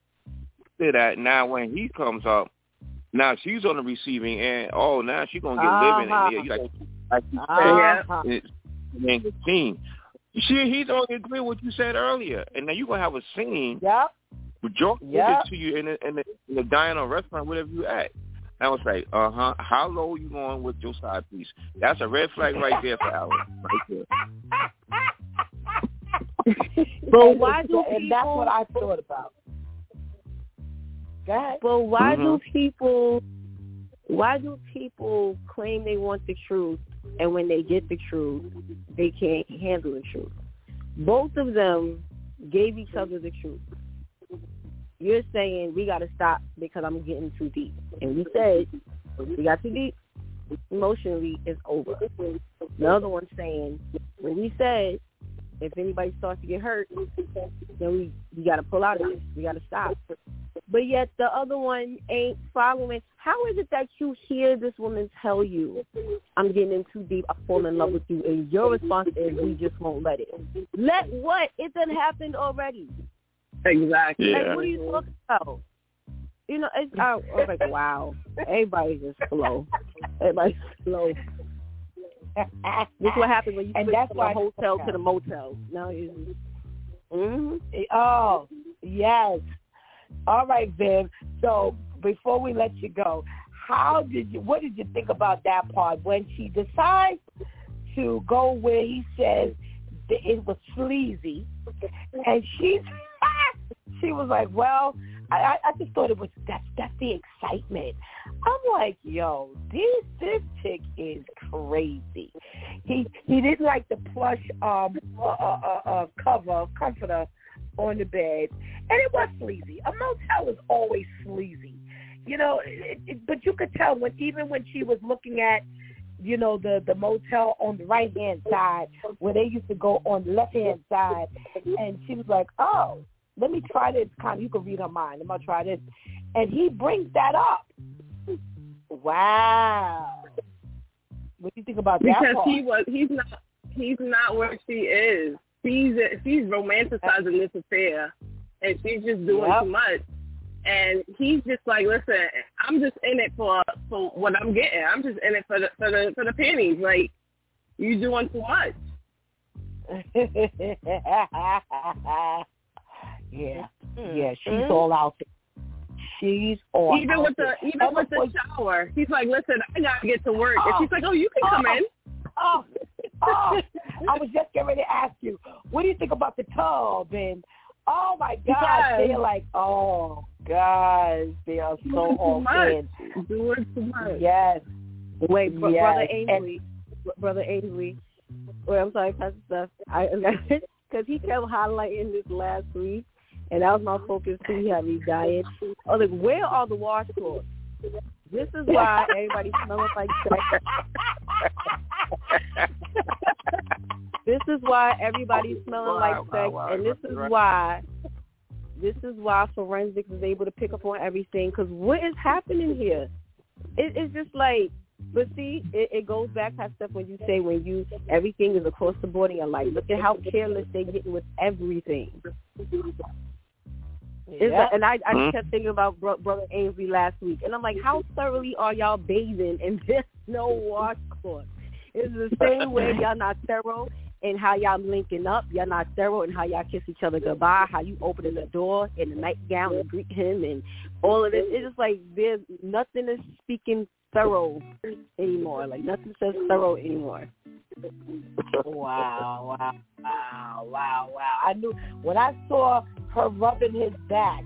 after that, now when he comes up, now she's on the receiving end. Oh, now she's gonna get living Uh-huh. in here. Like, like you Uh-huh. said, it's in the scene. She, he's only agree with what you said earlier, and now you're gonna have a scene. Yep. With Joe Yep. to you in the, in the in the diner restaurant, whatever you at. I was like, uh huh. How low you going with your side piece? That's a red flag right there for Alan. Right there. But why do and that's what I thought about. Go. But why do Mhm. people why do people claim they want the truth and when they get the truth they can't handle the truth? Both of them gave each other the truth. You're saying we gotta stop because I'm getting too deep. And we said we got too deep, emotionally it's over. The other one's saying when we said if anybody starts to get hurt, then we we gotta pull out of this. We gotta stop. But yet the other one ain't following. How is it that you hear this woman tell you, "I'm getting in too deep. I fall in love with you," and your response is, "We just won't let it." Let what? It done happened already. Exactly. Like, what are you talking about? You know, it's, I, I was like, wow, everybody's just slow. Everybody's slow. This is what happens when you And switch that's from a hotel to the motel. No, you. hmm Oh, yes. All right, Viv. So before we let you go, how did you? What did you think about that part when she decides to go where he says it was sleazy, and she she was like, "Well, I, I just thought it was that's that's the excitement." I'm like, "Yo, this this chick is crazy." He he didn't like the plush um uh, uh, uh, uh, cover comforter on the bed, and it was sleazy. A motel is always sleazy, you know. It, it, but you could tell when even when she was looking at, you know, the the motel on the right hand side where they used to go on the left hand side, and she was like, "Oh, let me try this." Kind you can read her mind. Let me try this, and he brings that up. Wow. What do you think about because that? Because he was he's not he's not where she is. She's she's romanticizing this affair, and she's just doing yep. too much. And he's just like, listen, I'm just in it for for what I'm getting. I'm just in it for the for the for the pennies. Like you doing too much. yeah, mm-hmm. yeah, she's mm-hmm. all out there. She's all even with the even And with the shower. He's like, listen, I gotta get to work, and Oh. she's like, oh, you can come Oh. in. Oh, oh, oh, I was just getting ready to ask you, what do you think about the tub? And oh my God, Yes. they're like, oh guys, they are so all in. Doing too much. Yes, Wait, Yes, brother and- Ainsley, brother Ainsley. Wait, I'm sorry, Pastor Steph. I because he kept highlighting this last week, and that was my focus too. He had me dying. I was like, where are the washcloths? This is why everybody's smelling like sex. This is why everybody's smelling Wow, like sex, wow, and this is why. This is why forensics is able to pick up on everything. Because what is happening here? It, it's just like, but see, it, it goes back to stuff when you say when you everything is across the board in your life. Look at how careless they're getting with everything. It's Yeah. like, and I, I Mhm. kept thinking about bro, brother Ainsley last week, and I'm like, how thoroughly are y'all bathing in this no washcloth? It's the same way y'all not thorough in how y'all linking up. Y'all not thorough in how y'all kiss each other goodbye. How you opening the door in the nightgown and greet him, and all of this. It's just like there's nothing is speaking thorough anymore. Like nothing says thorough anymore. wow, wow, wow, wow, wow. I knew when I saw her rubbing his back,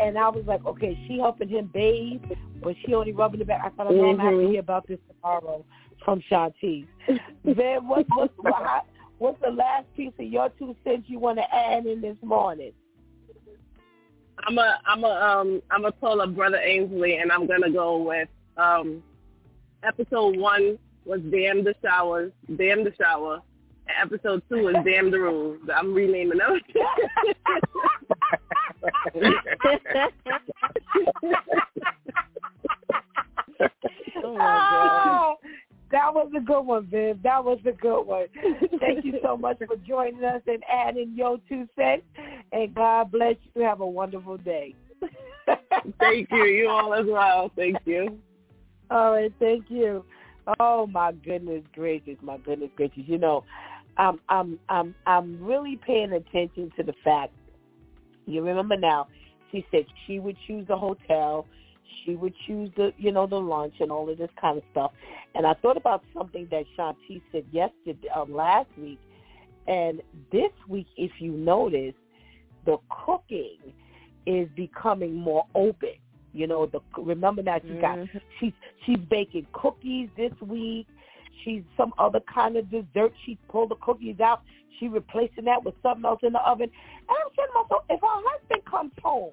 and I was like, okay, she helping him bathe, but she only rubbing the back. I thought, oh, I'm going to Mhm. hear about this tomorrow from Shantice. Then what, what, what, what's the last piece of your two cents you want to add in this morning? I'm a I'm a um I'm a pull up brother Ainsley, and I'm gonna go with um episode one was damn the showers, damn the shower. And episode two was damn the Rules. I'm renaming them. Oh. Oh, that was a good one, Viv. That was a good one. Thank you so much for joining us and adding your two cents. And God bless you. Have a wonderful day. Thank you. You all as well. Thank you. All right, thank you. Oh my goodness gracious, my goodness gracious. You know, I'm I'm I'm I'm really paying attention to the fact. You remember now, she said she would choose the hotel, she would choose the you know the lunch and all of this kind of stuff. And I thought about something that Shanti said yesterday, um, last week, and this week, if you notice, the cooking is becoming more open. You know, the remember now she got Mhm. she's she's baking cookies this week. She's some other kind of dessert. She pulled the cookies out. She replacing that with something else in the oven. And I'm saying to myself, if her husband comes home,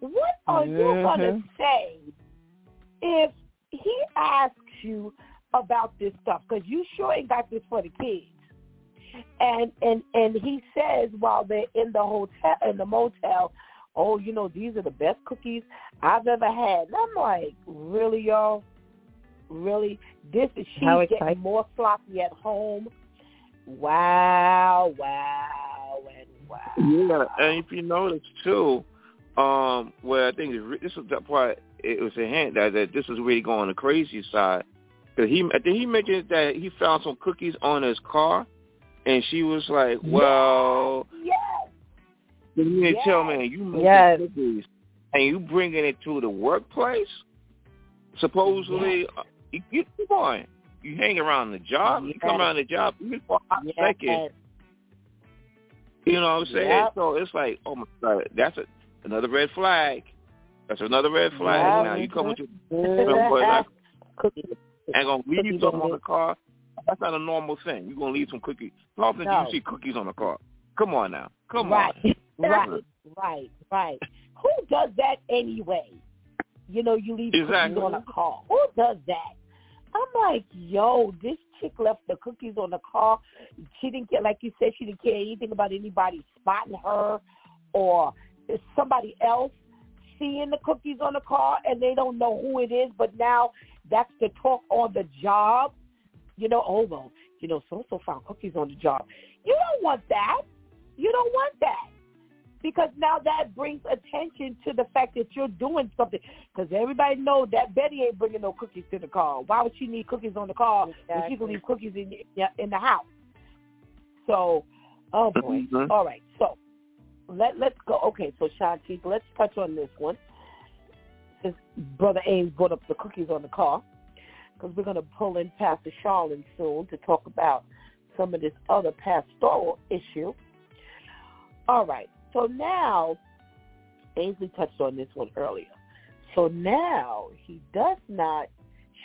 what are you gonna Mhm. say if he asks you about this stuff? Because you sure ain't got this for the kids. And and and he says while they're in the hotel in the motel, oh, you know, these are the best cookies I've ever had. And I'm like, really, y'all? Really? This is she's How getting exciting. more sloppy at home. Wow, wow, and wow. Yeah, and if you notice too, um, where I think this was the part it was a hint that, that this was really going the crazy side. Cause he, I think he mentioned that he found some cookies on his car, and she was like, "Well, Yes. you to Yes. tell me you making Yes. cookies, and you bringing it to the workplace. Supposedly, uh, you, you come on, you hang around the job, you come around the job, you for a hot Yes. second. You know what I'm saying? Yep. So it's like, oh my god, that's a, another red flag. That's another red flag. Yep. Now you coming to Mhm. but like, Cookie. ain't gonna leave Cookie something on the car. That's not a normal thing. You're gonna leave some cookies. How often No. do you see cookies on the car? Come on now. Come right. on. Right, right, right. Who does that anyway? You know, you leave Exactly. cookies on a car. Who does that? I'm like, yo, this chick left the cookies on the car. She didn't care, like you said, she didn't care anything about anybody spotting her or somebody else seeing the cookies on the car and they don't know who it is, but now that's the talk on the job. You know, oh well, you know, so so found cookies on the job. You don't want that. You don't want that because now that brings attention to the fact that you're doing something. Because everybody knows that Betty ain't bringing no cookies to the car. Why would she need cookies on the car exactly. when she can leave cookies in in the house? So, oh boy. Mm-hmm. All right. So let let's go. Okay. So Shanti, let's touch on this one. Since Brother Ames brought up the cookies on the car, because we're going to pull in Pastor Charlene soon to talk about some of this other pastoral issue. All right. So now, Ainsley touched on this one earlier. So now he does not,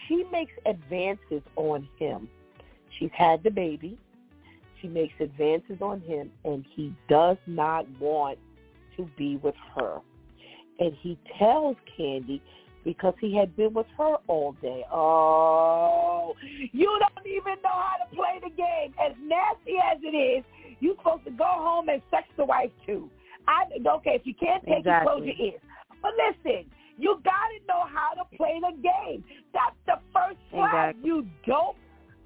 she makes advances on him. She's had the baby. She makes advances on him, and he does not want to be with her. And he tells Candy, because he had been with her all day. Oh, you don't even know how to play the game. As nasty as it is, you're supposed to go home and sex the wife too. I okay if you can't take exactly. it, close your ears. But listen, you got to know how to play the game. That's the first flag. Exactly. You don't.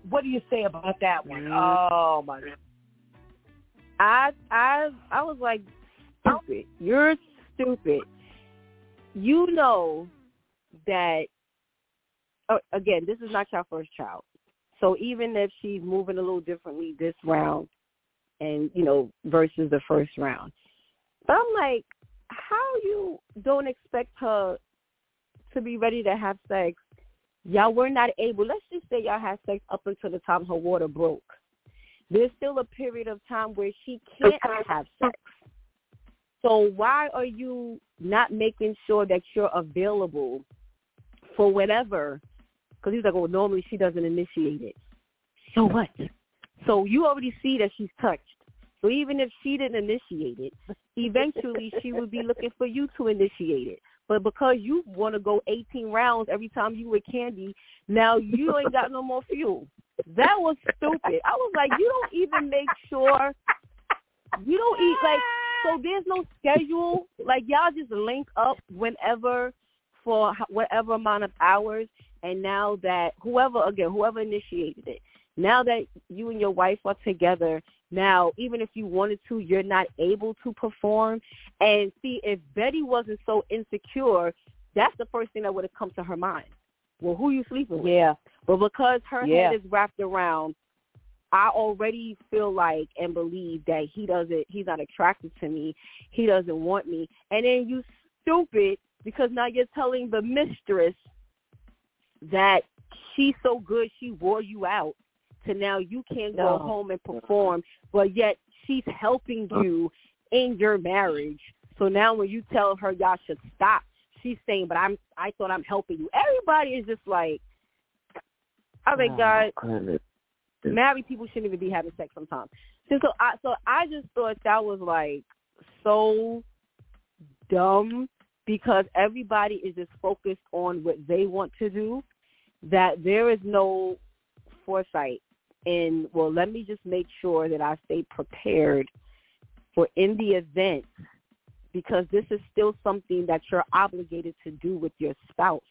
What do you say about that one? Mm-hmm. Oh my. I I I was like, stupid. You're stupid. You know that. Oh, again, this is not your first child. So even if she's moving a little differently this round, and you know versus the first round, but I'm like, how you don't expect her to be ready to have sex? Y'all were not able. Let's just say y'all had sex up until the time her water broke. There's still a period of time where she can't have sex. So why are you not making sure that you're available for whatever? Because he's like, well, normally she doesn't initiate it. So what? So you already see that she's touched. So even if she didn't initiate it, eventually she would be looking for you to initiate it. But because you want to go 18 rounds every time you with Candy, now you ain't got no more fuel. That was stupid. I was like, you don't even make sure you don't eat like so. There's no schedule. Like y'all just link up whenever for whatever amount of hours. And now that whoever again, whoever initiated it, now that you and your wife are together, now even if you wanted to, you're not able to perform. And see, if Betty wasn't so insecure, that's the first thing that would have come to her mind. Well, who you sleeping with? Yeah. But because her yeah. head is wrapped around, I already feel like and believe that he doesn't. He's not attracted to me. He doesn't want me. And then you stupid because now you're telling the mistress that she's so good she wore you out to now you can't go home and perform, but yet she's helping uh. you in your marriage. So now when you tell her y'all should stop, she's saying, "But I'm I thought I'm helping you." Everybody is just like, I think oh, God, married people shouldn't even be having sex sometimes. So, so I so I just thought that was like so dumb because everybody is just focused on what they want to do that there is no foresight and well let me just make sure that I stay prepared for in the event because this is still something that you're obligated to do with your spouse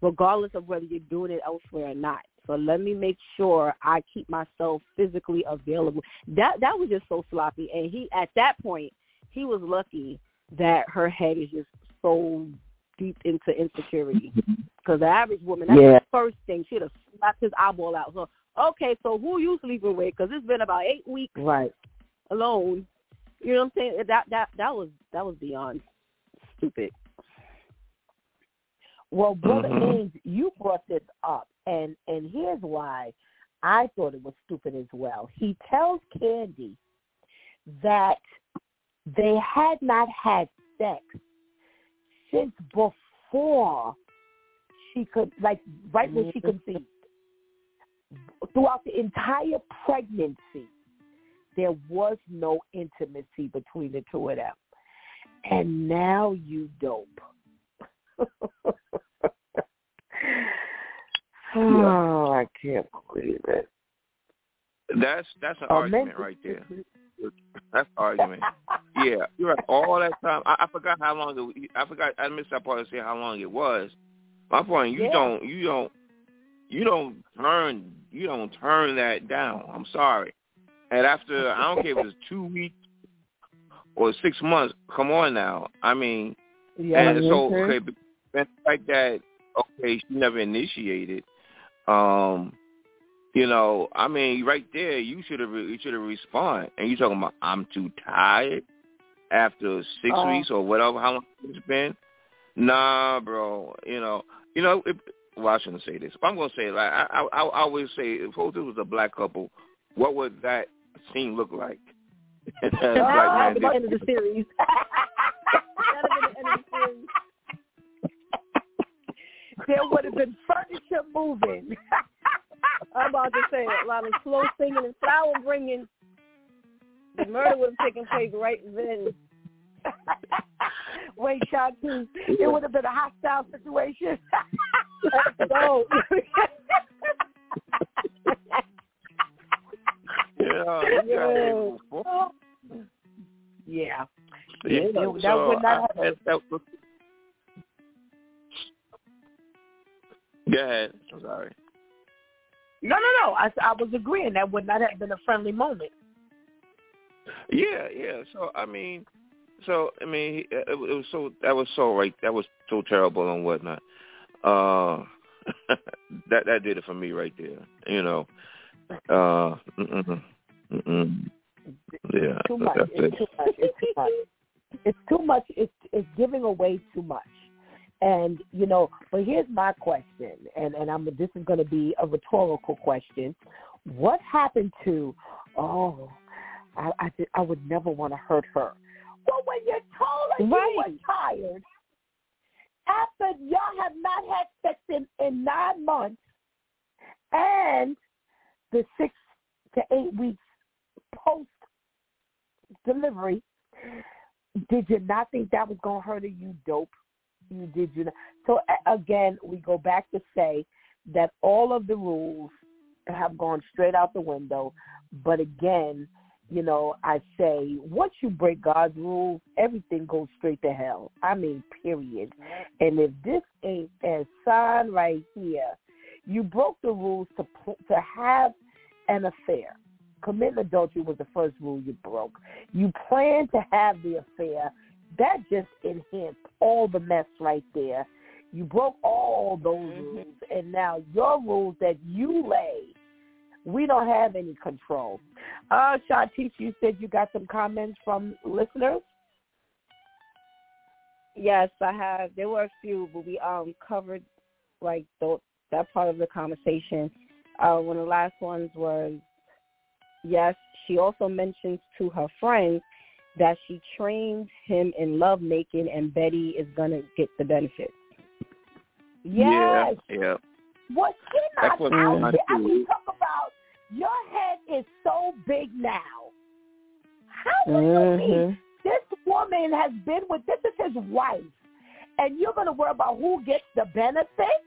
regardless of whether you're doing it elsewhere or not. So let me make sure I keep myself physically available. That that was just so sloppy and he at that point he was lucky that her head is just so deep into insecurity. Mm-hmm. Because the average woman, that's yeah. the first thing. She'd have slapped his eyeball out. So okay, so who you sleeping with? Because it's been about eight weeks right alone. You know what I'm saying? That that that was that was beyond stupid. Well, brother mm-hmm. you brought this up, and and here's why I thought it was stupid as well. He tells Candy that they had not had sex since before she could, like right when she mm-hmm. conceived throughout the entire pregnancy, there was no intimacy between the two of them. And now you dope. oh, I can't believe it. That's that's an argument right there. That's argument. yeah, you're right. All that time, I, I forgot how long. It, I forgot. I missed that part to say how long it was. My point, you Yeah. don't, you don't, you don't turn, you don't turn that down. I'm sorry. And after, I don't care if it's two weeks or six months. Come on now. I mean, Yeah. and so okay, fact that okay, she never initiated. Um, you know, I mean, right there, you should have you should have responded. And you talking about I'm too tired after six Oh. weeks or whatever how long it's been. Nah, bro. You know, you know. It, well, I shouldn't say this, but I'm gonna say it. Like I, I, I always say, if this was a black couple, what would that scene look like? Black ah, that'd man the end of the series. have been the end of the series. There would have been furniture moving. I'm about to say a lot of slow singing and flower bringing. The murder would have taken place right then. Wait, Shanti, it would have been a hostile situation. Go. Yeah, Yeah. yeah. Yeah, that would not happen. that- ahead. I'm sorry. No, no, no. I, I was agreeing that would not have been a friendly moment. Yeah, yeah. So I mean, so I mean, it, it was so that was so right. That was so terrible and whatnot. Uh, that that did it for me right there. You know. Uh, mm-mm, mm-mm. yeah. too much. It's it. too much. It's too much. It's too much. It's it's giving away too much. And you know, but here's my question, and and I'm this is going to be a rhetorical question. What happened to? Oh, I I, I would never want to hurt her. Well, when you told her you were tired, after y'all have not had sex in in nine months, and the six to eight weeks post delivery, did you not think that was going to hurt you dope? You did you not? So again, we go back to say that all of the rules have gone straight out the window. But again, you know, I say once you break God's rules, everything goes straight to hell. I mean, period. And if this ain't a sign right here, you broke the rules to to have an affair. Committing adultery was the first rule you broke. You planned to have the affair. That just enhanced all the mess right there. You broke all those mm-hmm. rules, and now your rules that you lay, we don't have any control. Uh, Shantice, you said you got some comments from listeners. Yes, I have. There were a few, but we um covered like the, that part of the conversation. Uh, one of the last ones was yes. She also mentions to her friends that she trained him in lovemaking and Betty is gonna get the benefit. Yes. Yeah. Yeah. What she That's not what out I there? I mean, talk about your head is so big now. How will you be? This woman has been with this is his wife, and you're going to worry about who gets the benefit?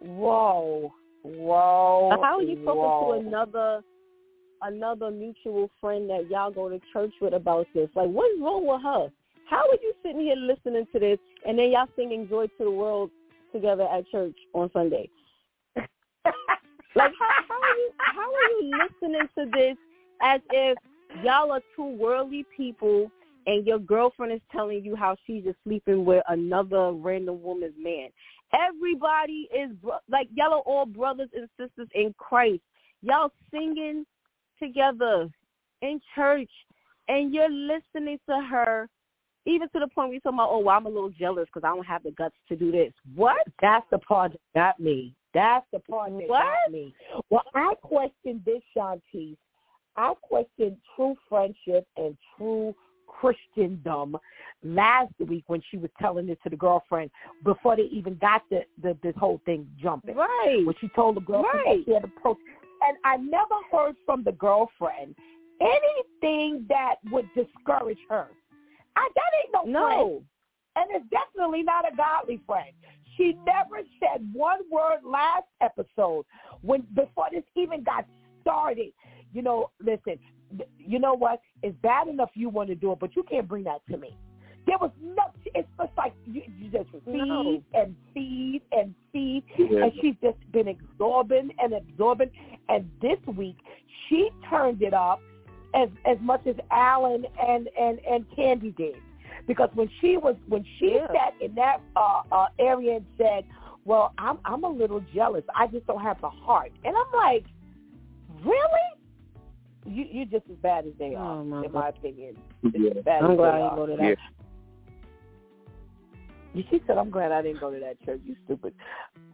Whoa, whoa! How are you talking to another another mutual friend that y'all go to church with about this? Like, what's wrong with her? How are you sitting here listening to this and then y'all singing "Joy to the World" together at church on Sunday? like, how, how are you how are you listening to this as if y'all are two worldly people and your girlfriend is telling you how she's just sleeping with another random woman's man? Everybody is like y'all are all brothers and sisters in Christ. Y'all singing together in church, and you're listening to her, even to the point where you're talking about, oh, well, I'm a little jealous because I don't have the guts to do this. What? That's the part that got me. That's the part that What? got me. Well, I question this, Shantice. I question true friendship and true Christendom last week when she was telling it to the girlfriend before they even got the, the this whole thing jumping. Right. When she told the girlfriend Right. she had approached. And I never heard from the girlfriend anything that would discourage her. I, that ain't no, friend. No. And it's definitely not a godly friend. She never said one word last episode when before this even got started. You know, listen, you know what? It's bad enough you want to do it, but you can't bring that to me. There was no. It's just like you, you just feed No. and feed and feed, Yeah. and she's just been absorbing and absorbing. And this week, she turned it up as as much as Alan and and and Candy did, because when she was when she Yeah. sat in that uh, uh, area and said, "Well, I'm I'm a little jealous. I just don't have the heart," and I'm like, "Really? You you just as bad as they are, Oh, my in my opinion. Yeah. Bad I'm as glad I didn't go to that. Yeah. She said, "I'm glad I didn't go to that church. You stupid."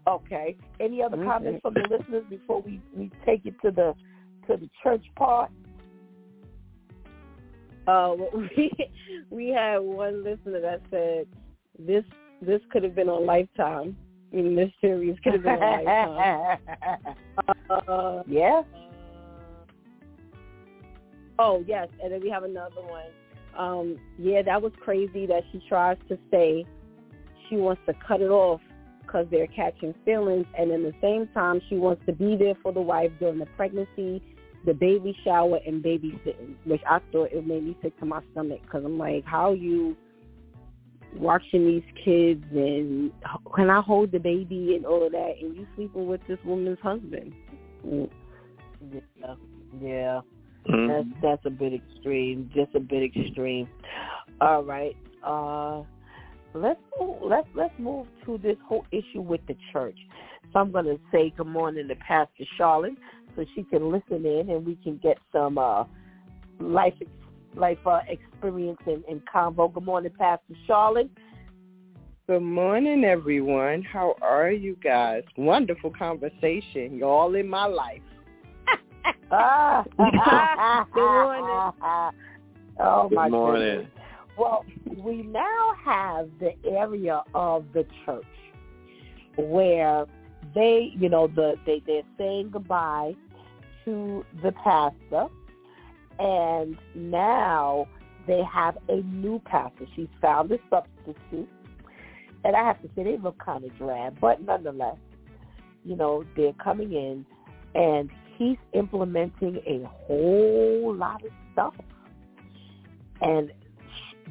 Okay. Any other comments from the listeners before we we take it to the to the church part? Uh, we we had one listener that said this this could have been on Lifetime. I mean, this series could have been on Lifetime. Uh, yeah. Oh yes, and then we have another one. Um, yeah, that was crazy that she tries to say she wants to cut it off because they're catching feelings, and in the same time she wants to be there for the wife during the pregnancy, the baby shower, and babysitting. Which I thought it made me sick to my stomach because I'm like, how you watching these kids and can I hold the baby and all of that, and you sleeping with this woman's husband? Yeah. Yeah. Mhm. That's that's a bit extreme. Just a bit extreme. All right. Uh let's move let's let's move to this whole issue with the church. So I'm gonna say good morning to Pastor Charlotte so she can listen in and we can get some uh life life uh, experience and, and convo. Good morning, Pastor Charlotte. Good morning, everyone. How are you guys? Wonderful conversation. You're all in my life. Ah, Good morning. Oh Good my morning. goodness. Well, we now have the area of the church where they, you know, the they they're saying goodbye to the pastor, and now they have a new pastor. She's found a substitute, and I have to say they look kind of drab, but nonetheless, you know, they're coming in, and he's implementing a whole lot of stuff, and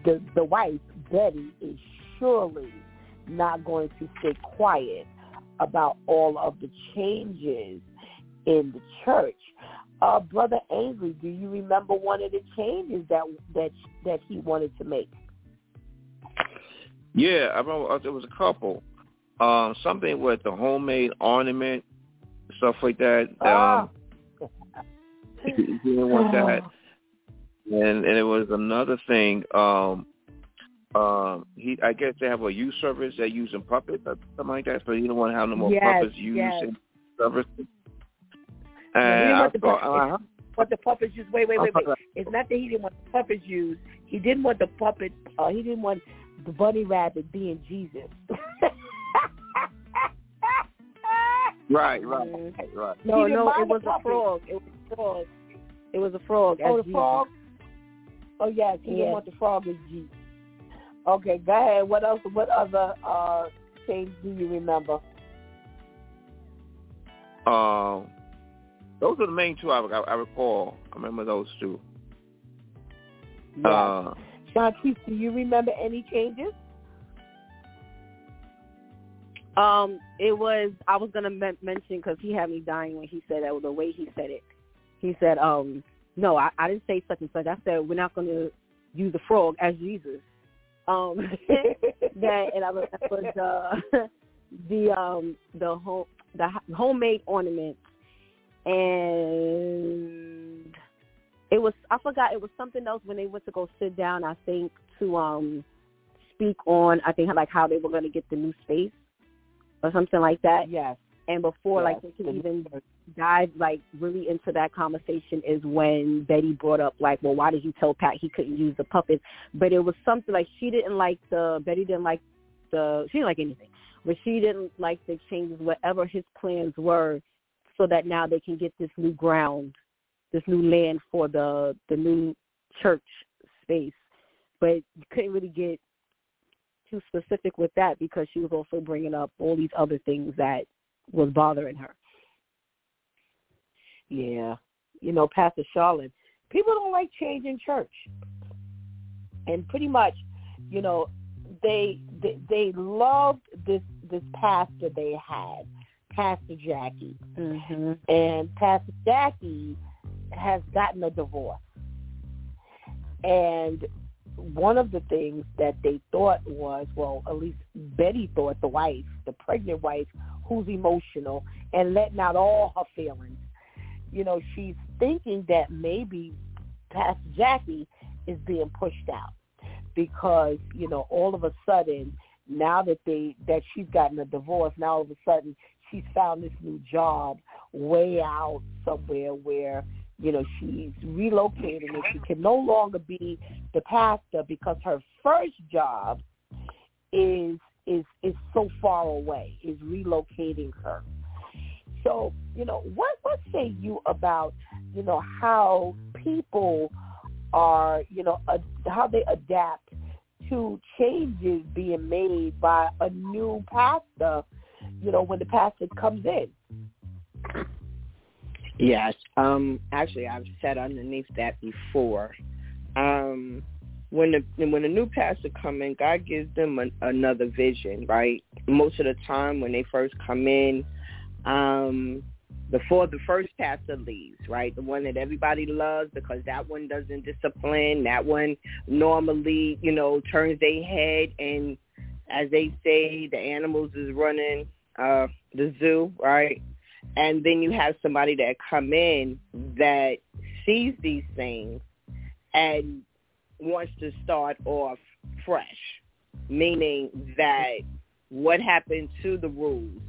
the the wife Betty is surely not going to stay quiet about all of the changes in the church. Uh, Brother Angry, do you remember one of the changes that that that he wanted to make? Yeah, I remember uh, there was a couple. Um, something with the homemade ornament, stuff like that. Ah. Um, he, he didn't want that. And and it was another thing. Um, um, he I guess they have a youth service that using puppets or something like that. So he didn't want to have no more Yes, puppets used yes. in service. No, he didn't want the thought, puppets. uh, What the puppets used? Wait, wait, wait, wait. Uh-huh. It's not that he didn't want the puppets used. He didn't want the puppet. Uh, he didn't want the bunny rabbit being Jesus. right, right, Mm-hmm. right. No, no, it was a frog. It was a frog. It was a frog. Oh, the Jesus. frog. Oh yes, he didn't want the frog as Jesus. Okay, go ahead. What else? What other uh change do you remember? Um, those are the main two I, I, I recall. I remember those two. Yes. Uh, Shantice, do you remember any changes? Um, it was I was gonna men- mention because he had me dying when he said that. With the way he said it, he said, "Um, no, I, I didn't say such and such. I said we're not gonna use the frog as Jesus." Um, that and I was that was uh, the um the home the homemade ornaments and it was I forgot it was something else when they went to go sit down I think to um speak on I think like how they were going to get the new space or something like that. Yes. And before like they could the- even dive like really into that conversation is when Betty brought up like, well, why did you tell Pat he couldn't use the puppets? But it was something like she didn't like the Betty didn't like the she didn't like anything, but she didn't like the changes whatever his plans were, so that now they can get this new ground, this new land for the the new church space. But you couldn't really get too specific with that because she was also bringing up all these other things that was bothering her. Yeah. You know, Pastor Charlotte, people don't like change in church. And pretty much, you know, they they, they loved this this pastor they had, Pastor Jackie, mm-hmm. and Pastor Jackie has gotten a divorce, and one of the things that they thought was, well, at least Betty thought the wife, the pregnant wife, who's emotional and letting out all her feelings. You know, she's thinking that maybe Pastor Jackie is being pushed out because, you know, all of a sudden, now that they that she's gotten a divorce, now all of a sudden she's found this new job way out somewhere where you know she's relocating and she can no longer be the pastor because her first job is is is so far away is relocating her. So you know what what say you about you know how people are you know ad- how they adapt to changes being made by a new pastor you know when the pastor comes in Yes. Um actually I've said underneath that before. Um when the when a new pastor come in, God gives them an, another vision, right? Most of the time when they first come in, um before the first pastor leaves, right? The one that everybody loves because that one doesn't discipline. That one normally, you know, turns their head and as they say, the animals is running uh the zoo, right? and then you have somebody that come in that sees these things and wants to start off fresh, meaning that what happened to the rules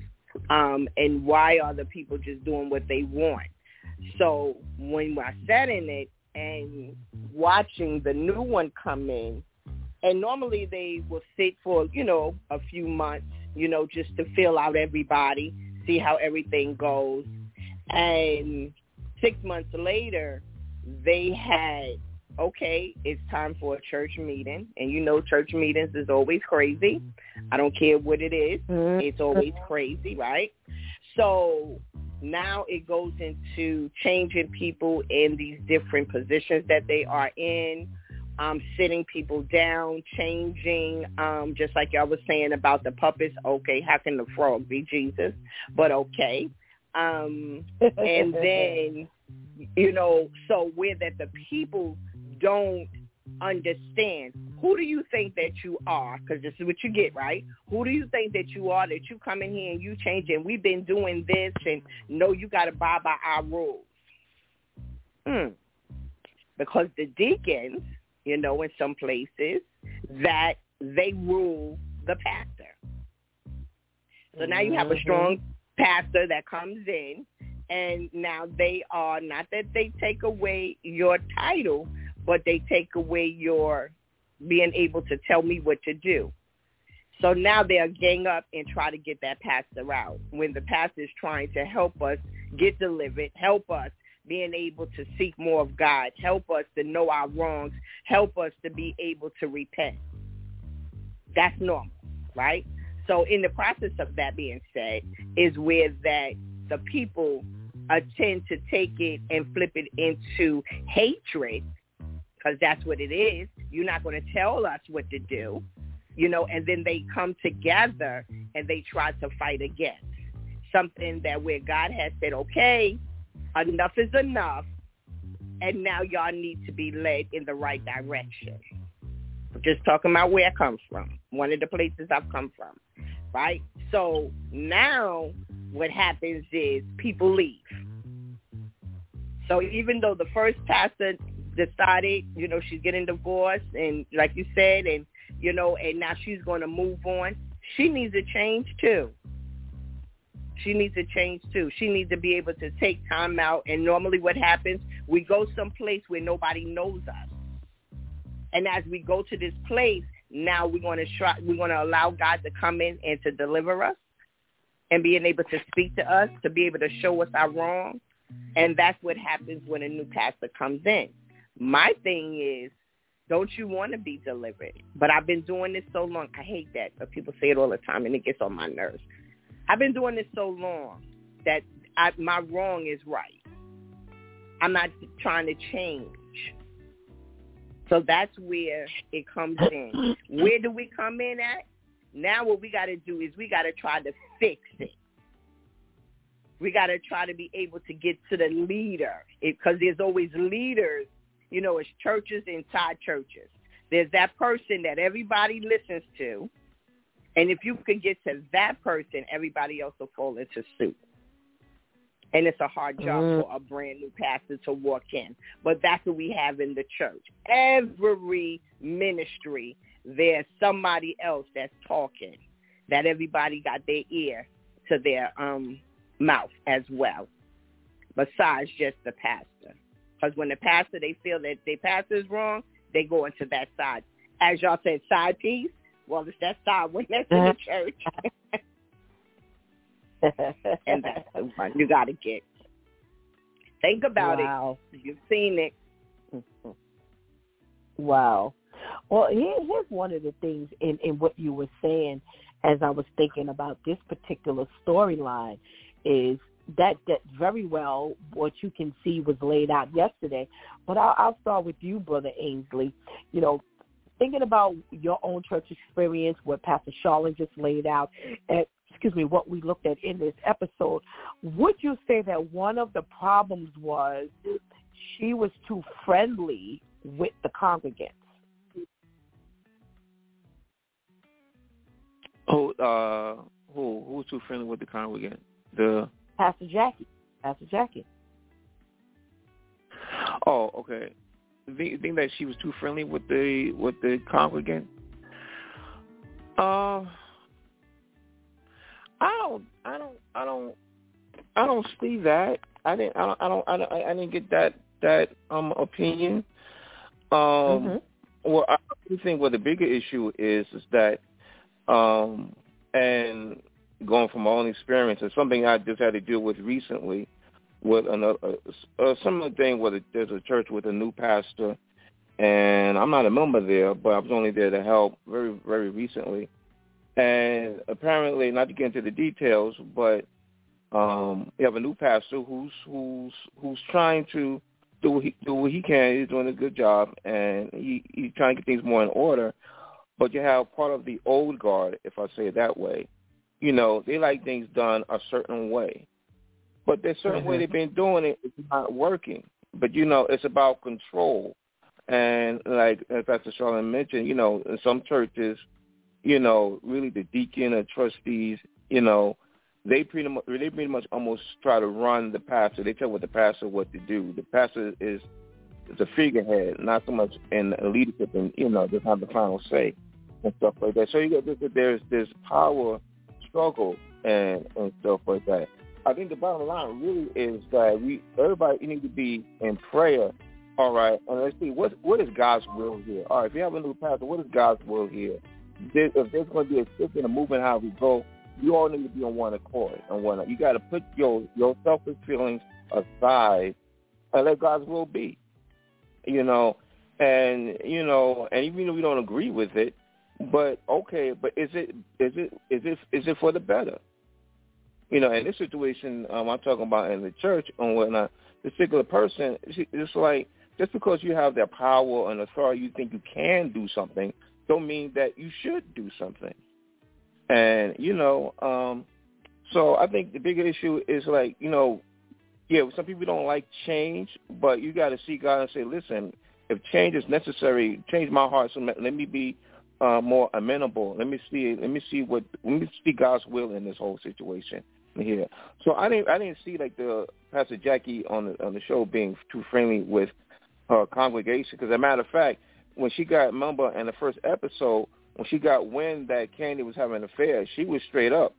um, and why are the people just doing what they want. So when I sat in it and watching the new one come in, and normally they will sit for, you know, a few months, you know, just to fill out everybody see how everything goes. And six months later, they had, okay, it's time for a church meeting. And you know church meetings is always crazy. I don't care what it is. Mm-hmm. It's always crazy, right? So now it goes into changing people in these different positions that they are in um, sitting people down, changing, um, just like y'all was saying about the puppets. Okay, how can the frog be Jesus? But okay. Um, and then, you know, so where that the people don't understand who do you think that you are because this is what you get right who do you think that you are that you come in here and you change and we've been doing this and no you got to abide by our rules hmm. because the deacons you know, in some places, that they rule the pastor. So now you have a mm-hmm. strong pastor that comes in, and now they are not that they take away your title, but they take away your being able to tell me what to do. So now they'll gang up and try to get that pastor out when the pastor is trying to help us get delivered, help us being able to seek more of God. Help us to know our wrongs. Help us to be able to repent. That's normal, right? So in the process of that being said is where that the people tend to take it and flip it into hatred because that's what it is. You're not going to tell us what to do, you know, and then they come together and they try to fight against something that where God has said, okay, enough is enough, and now y'all need to be led in the right direction. just talking about where I come from, one of the places I've come from, right? So now what happens is people leave. So even though the first pastor decided, you know, she's getting divorced and like you said, and, you know, and now she's going to move on, she needs a change too she needs to change too. She needs to be able to take time out. And normally what happens, we go someplace where nobody knows us. And as we go to this place, now we're going to try, we're going to allow God to come in and to deliver us and being able to speak to us, to be able to show us our wrong. And that's what happens when a new pastor comes in. My thing is, don't you want to be delivered? But I've been doing this so long. I hate that. But people say it all the time, and it gets on my nerves. I've been doing this so long that I, my wrong is right. I'm not trying to change. So that's where it comes in. Where do we come in at? Now what we got to do is we got to try to fix it. We got to try to be able to get to the leader because there's always leaders, you know, as churches inside churches. There's that person that everybody listens to. And if you could get to that person, everybody else will fall into suit. And it's a hard job mm. for a brand new pastor to walk in. But that's what we have in the church. Every ministry, there's somebody else that's talking, that everybody got their ear to their um mouth as well, besides just the pastor. Because when the pastor, they feel that their pastor is wrong, they go into that side. As y'all said, side piece. Well, it's that side when that's in the church. and that's the one you got to get. Think about wow. it. You've seen it. wow. Well, here's one of the things in, in what you were saying as I was thinking about this particular storyline is that that very well what you can see was laid out yesterday. But I'll, I'll start with you, brother Ainsley. You know, thinking about your own church experience, what Pastor Charlene just laid out, and excuse me, what we looked at in this episode, would you say that one of the problems was she was too friendly with the congregants? Who uh who who's too friendly with the congregant? The Pastor Jackie. Pastor Jackie. Oh, okay. You think that she was too friendly with the with the congregant? Uh, I don't, I don't, I don't, I don't see that. I didn't, I don't, I don't, I, don't, I didn't get that that um opinion. Um, mm-hmm. well, I think what the bigger issue is is that, um, and going from my own experience, it's something I just had to deal with recently with another uh, uh, similar thing where there's a church with a new pastor, and I'm not a member there, but I was only there to help very very recently, and apparently not to get into the details, but um, we have a new pastor who's who's who's trying to do what he do what he can. He's doing a good job, and he he's trying to get things more in order. But you have part of the old guard, if I say it that way, you know, they like things done a certain way. But the certain mm-hmm. way they've been doing it. it is not working. But you know, it's about control. And like as Pastor Charlotte mentioned, you know, in some churches, you know, really the deacon or trustees, you know, they pretty much they pretty much almost try to run the pastor. They tell what the pastor what to do. The pastor is a figurehead, not so much in leadership and you know, just have the final say and stuff like that. So you get there's this power struggle and and stuff like that. I think the bottom line really is that we everybody need to be in prayer. All right, and let's see what what is God's will here. All right, if you have a new pastor, what is God's will here? If there's going to be a shift in the movement, how we go, you all need to be on one accord. And one, you got to put your your selfish feelings aside and let God's will be. You know, and you know, and even if we don't agree with it, but okay, but is it is it is it is it for the better? You know, in this situation, um, I'm talking about in the church and whatnot. This particular person, it's like just because you have that power and authority, you think you can do something, don't mean that you should do something. And you know, um, so I think the bigger issue is like you know, yeah, some people don't like change, but you got to see God and say, listen, if change is necessary, change my heart. So let me be uh, more amenable. Let me see. Let me see what. Let me see God's will in this whole situation here. So I didn't. I didn't see like the Pastor Jackie on the on the show being too friendly with her congregation. Because as a matter of fact, when she got remember in the first episode, when she got wind that Candy was having an affair, she was straight up.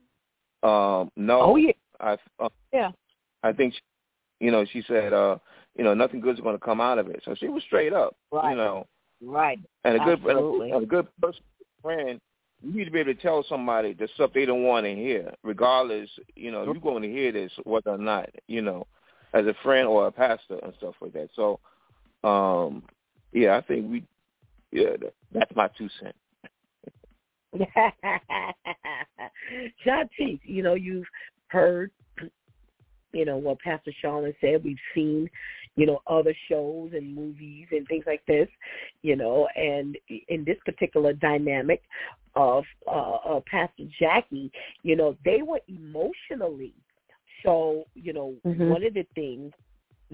Um, no. Oh yeah. I, uh, yeah. I think, she, you know, she said, uh, you know, nothing good's going to come out of it. So she was straight up. Right. You know. Right. And a good Absolutely. and a, a good person, friend, you need to be able to tell somebody the stuff they don't want to hear, regardless. You know, you're going to hear this whether or not. You know, as a friend or a pastor and stuff like that. So, um, yeah, I think we, yeah, that's my two cents. Shantice, you know, you've heard, you know, what Pastor Charlotte said. We've seen, you know, other shows and movies and things like this, you know, and in this particular dynamic of uh, uh Pastor Jackie, you know, they were emotionally so, you know, mm-hmm. one of the things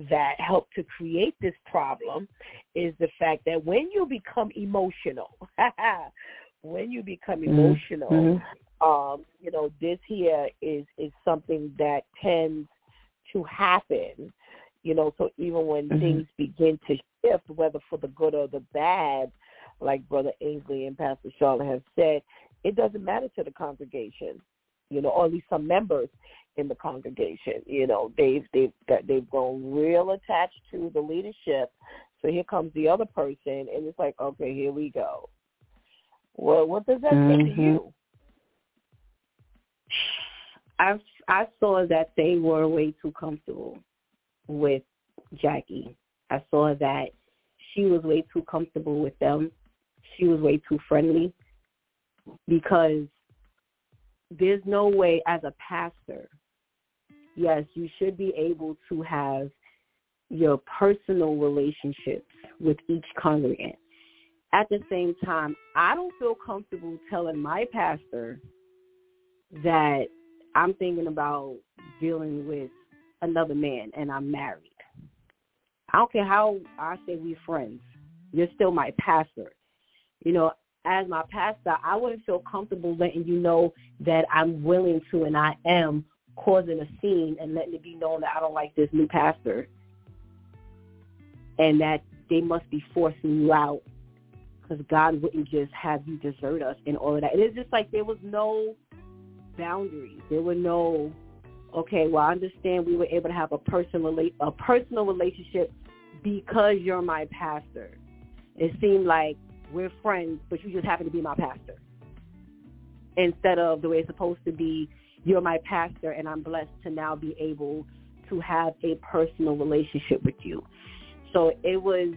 that helped to create this problem is the fact that when you become emotional, when you become mm-hmm. emotional, mm-hmm. um, you know, this here is is something that tends to happen. You know, so even when mm-hmm. things begin to shift, whether for the good or the bad, like Brother Ainsley and Pastor Charlotte have said, it doesn't matter to the congregation, you know, or at least some members in the congregation. You know, they've they've got, they've grown real attached to the leadership. So here comes the other person, and it's like, okay, here we go. Well, what does that mm-hmm. say to you? I I saw that they were way too comfortable with Jackie. I saw that she was way too comfortable with them. She was way too friendly because there's no way as a pastor yes, you should be able to have your personal relationships with each congregant. At the same time, I don't feel comfortable telling my pastor that I'm thinking about dealing with another man and I'm married. I don't care how I say we're friends. You're still my pastor. You know, as my pastor, I wouldn't feel comfortable letting you know that I'm willing to and I am causing a scene and letting it be known that I don't like this new pastor and that they must be forcing you out because God wouldn't just have you desert us and all of that. And it's just like there was no boundaries. There were no, okay, well, I understand we were able to have a personal, a personal relationship because you're my pastor. It seemed like we're friends, but you just happen to be my pastor. Instead of the way it's supposed to be, you're my pastor and I'm blessed to now be able to have a personal relationship with you. So it was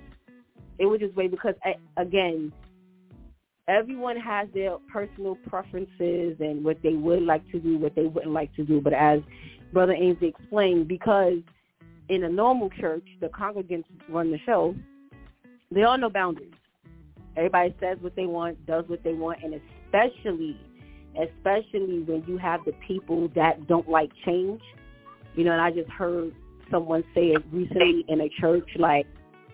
it was just way because I, again, everyone has their personal preferences and what they would like to do, what they wouldn't like to do. But as Brother Ainsley explained, because in a normal church, the congregants run the show, there are no boundaries. Everybody says what they want, does what they want, and especially especially when you have the people that don't like change. You know, and I just heard someone say it recently in a church, like,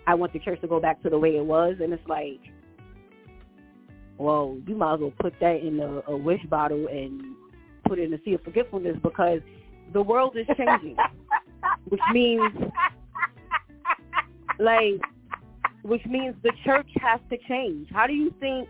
I want the church to go back to the way it was. And it's like, well, you might as well put that in a, a wish bottle and put it in a sea of forgetfulness because the world is changing, which means, like, which means the church has to change. How do you think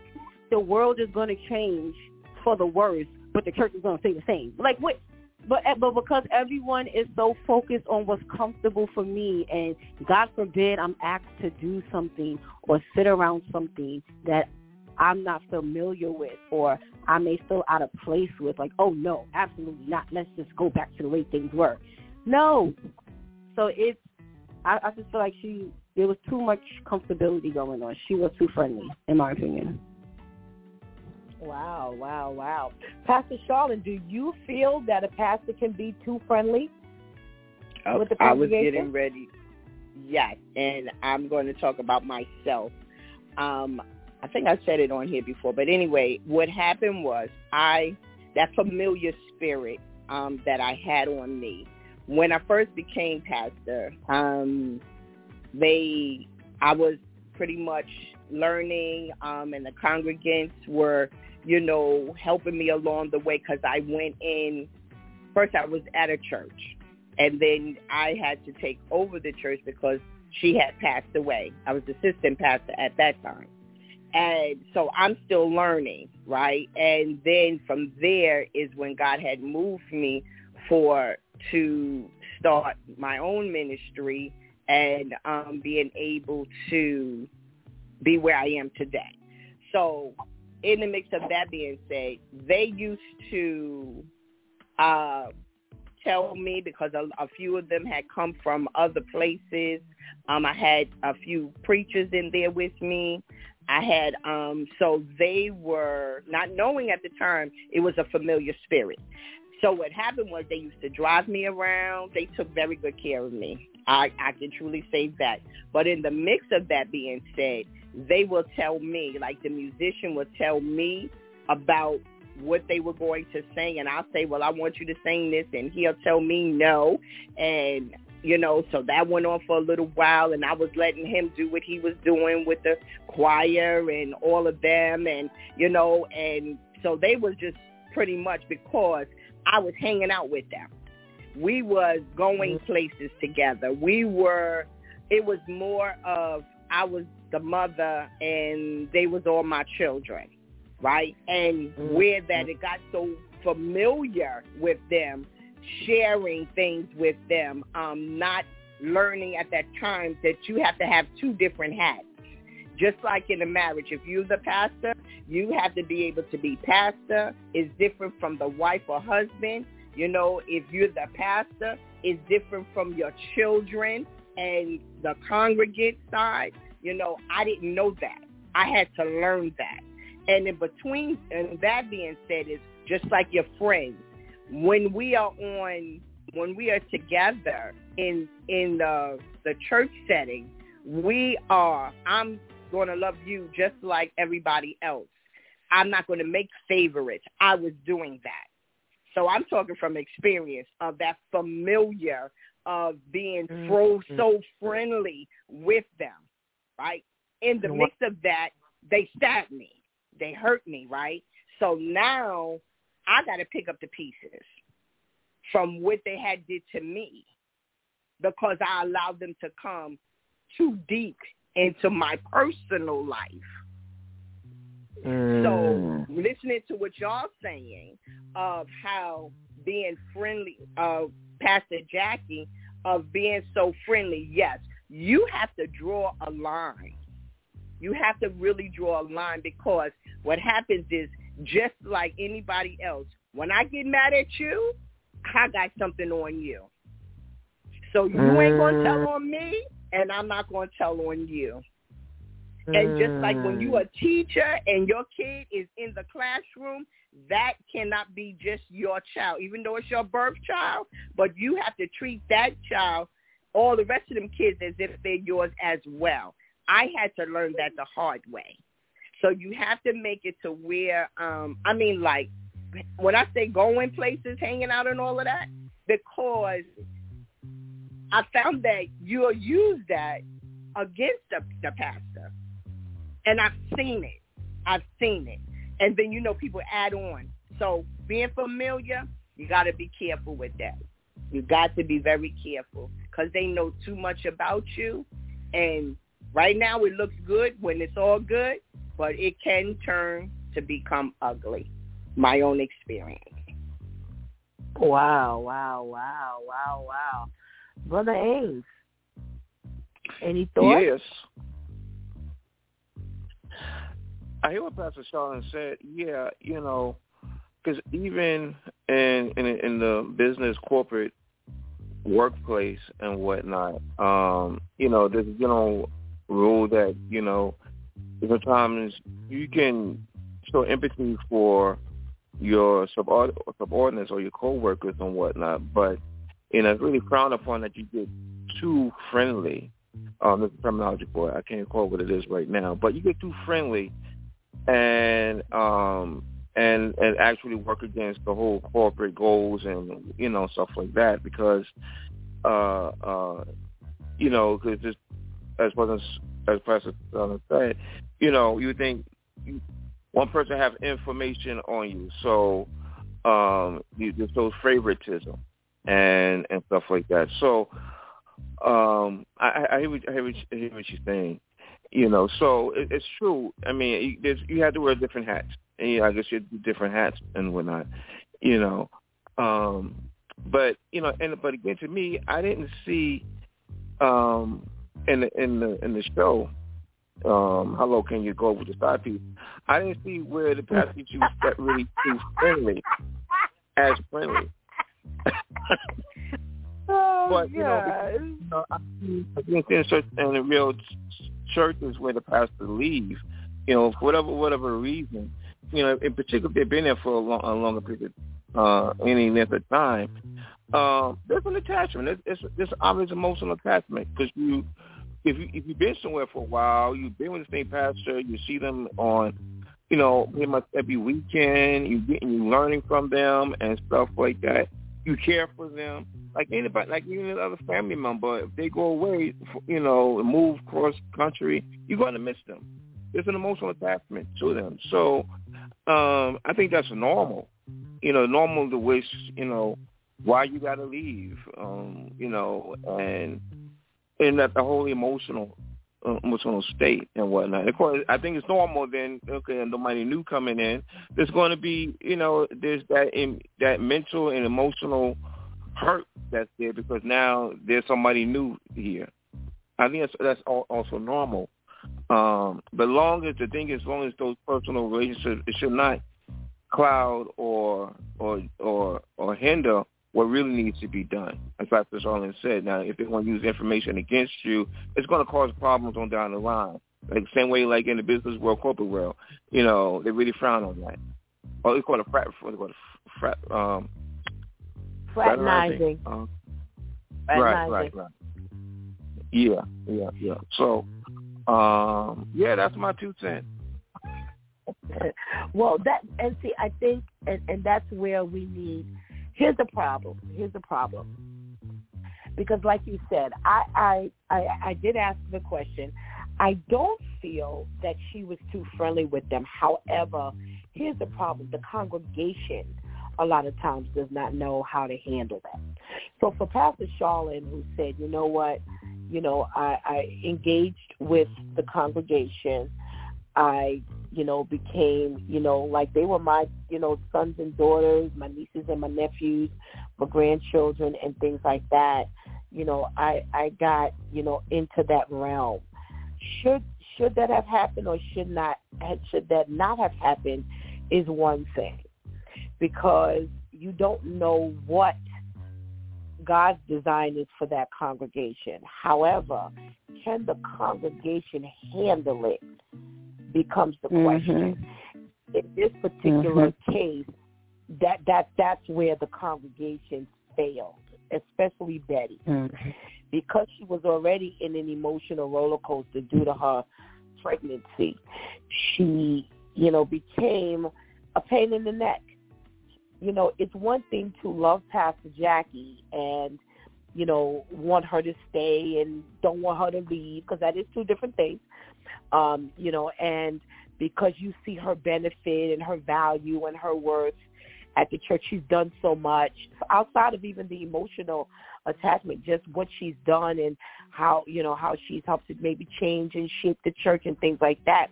the world is going to change for the worse, but the church is going to stay the same. Like what? But eh, but because everyone is so focused on what's comfortable for me, and God forbid I'm asked to do something or sit around something that I'm not familiar with or I may feel out of place with, like, oh no, absolutely not. Let's just go back to the way things were. No. So it's I, I just feel like she there was too much comfortability going on. She was too friendly, in my opinion. Wow, wow, wow. Pastor Charlotte, do you feel that a pastor can be too friendly uh, with the I was getting ready. Yes, and I'm going to talk about myself. Um, I think I said it on here before, but anyway, what happened was I that familiar spirit um, that I had on me when I first became pastor. Um, they, I was pretty much learning, um, and the congregants were you know, helping me along the way because I went in, first I was at a church and then I had to take over the church because she had passed away. I was assistant pastor at that time. And so I'm still learning, right? And then from there is when God had moved me for to start my own ministry and um, being able to be where I am today. So in the mix of that being said, they used to uh, tell me because a, a few of them had come from other places. Um, I had a few preachers in there with me. I had um, so they were not knowing at the time it was a familiar spirit. So what happened was they used to drive me around. They took very good care of me. I, I can truly say that. But in the mix of that being said, they will tell me, like the musician will tell me about what they were going to sing and I'll say, well, I want you to sing this and he'll tell me no. And, you know, so that went on for a little while and I was letting him do what he was doing with the choir and all of them and, you know, and so they was just pretty much because I was hanging out with them. We was going mm-hmm. places together. We were, it was more of, I was the mother and they was all my children right? And mm-hmm. where that it got so familiar with them, sharing things with them, um, not learning at that time that you have to have two different hats. Just like in a marriage, if you're the pastor, you have to be able to be pastor. Is different from the wife or husband. You know, if you're the pastor, it's different from your children and the congregate side. You know, I didn't know that. I had to learn that. And in between, and that being said, is just like your friends. When we are on, when we are together in in the the church setting, we are. I'm going to love you just like everybody else. I'm not going to make favorites. I was doing that. So I'm talking from experience of that familiar of being mm-hmm. so friendly with them, right? In the mix of that, they stabbed me they hurt me, right? So now I got to pick up the pieces from what they had did to me because I allowed them to come too deep into my personal life. Mm. So listening to what y'all saying of how being friendly, uh, Pastor Jackie, of being so friendly, yes, you have to draw a line. You have to really draw a line because what happens is just like anybody else, when I get mad at you, I got something on you. So you ain't going to tell mm. on me, and I'm not going to tell on you. And just like when you a mm. teacher and your kid is in the classroom, that cannot be just your child, even though it's your birth child. But you have to treat that child, all the rest of them kids, as if they're yours as well. I had to learn that the hard way. So you have to make it to where, um, I mean, like when I say going places, hanging out and all of that, because I found that you'll use that against the, the pastor. And I've seen it. I've seen it. And then, you know, people add on. So being familiar, you got to be careful with that. You got to be very careful because they know too much about you. And right now it looks good when it's all good, but it can turn to become ugly. My own experience. Wow, wow, wow, wow, wow. Brother Ames, any thoughts? Yes. I hear what Pastor Charlene said. Yeah, you know, because even in, in in the business corporate workplace and whatnot, um, you know, there's you know rule that you know sometimes you can show empathy for your subordinates or your coworkers and whatnot, but you know it's really frowned upon that you get too friendly. Um, there's a terminology for it. I can't recall what it is right now, but you get too friendly and um and and actually work against the whole corporate goals and you know stuff like that because uh uh you know because as wasn't as uh, said, you know, you think one person have information on you, so um, you, there's those favoritism and and stuff like that. So um, I, I, hear what, I, hear what, I hear what you're saying. You know, so it, it's true. I mean, you, you have to wear different hats, and you, I guess you have different hats and whatnot. You know, um, but you know, and but again, to me, I didn't see um, in the in the in the show um, how low can you go with the side piece? I didn't see where the passage you that really too friendly, as friendly. oh, but you know, because, you know, I think in, certain, in the real churches where the pastor leaves, you know, for whatever whatever reason, you know, in particular, if they've been there for a, long, a longer period uh, any length of time, um, there's an attachment. It's, it's, it's obvious emotional attachment because you, if you if you've been somewhere for a while, you've been with the same pastor, you see them on, you know, pretty much every weekend. You getting you learning from them and stuff like that. You care for them like anybody, like even another family member. If they go away, you know, and move cross country, you're going to miss them. There's an emotional attachment to them. So um, I think that's normal. You know, normal to wish, you know, why you got to leave, um, you know, and and that the whole emotional uh, emotional state and whatnot. Of course, I think it's normal. Then okay, and nobody new coming in. There's going to be, you know, there's that in, that mental and emotional hurt that's there because now there's somebody new here. I think that's that's also normal. Um, but long as the thing is, long as those personal relationships, it should not cloud or or or or hinder what really needs to be done. As Pastor Charlene said, now if they want to use information against you, it's going to cause problems on down the line. Like same way, like in the business world, corporate world, you know, they really frown on that. Oh, they call it frat. They call it frat. Um, fraternizing. Uh, right, right, right. Yeah, yeah, yeah. So, um, yeah, that's my two cents. well, that and see, I think, and, and that's where we need Here's the problem. Here's the problem. Because, like you said, I, I I I did ask the question. I don't feel that she was too friendly with them. However, here's the problem: the congregation a lot of times does not know how to handle that. So for Pastor Charlene, who said, you know what, you know, I, I engaged with the congregation. I you know, became, you know, like they were my, you know, sons and daughters, my nieces and my nephews, my grandchildren and things like that. You know, I I got, you know, into that realm. Should should that have happened or should not should that not have happened is one thing. Because you don't know what God's design is for that congregation. However, can the congregation handle it? Becomes the question. Mm-hmm. In this particular mm-hmm. case, that that that's where the congregation failed, especially Betty, mm-hmm. because she was already in an emotional roller coaster due to her pregnancy. She, you know, became a pain in the neck. You know, it's one thing to love Pastor Jackie and you know, want her to stay and don't want her to leave because that is two different things um, you know, and because you see her benefit and her value and her worth at the church. She's done so much outside of even the emotional attachment, just what she's done and how, you know, how she's helped to maybe change and shape the church and things like that.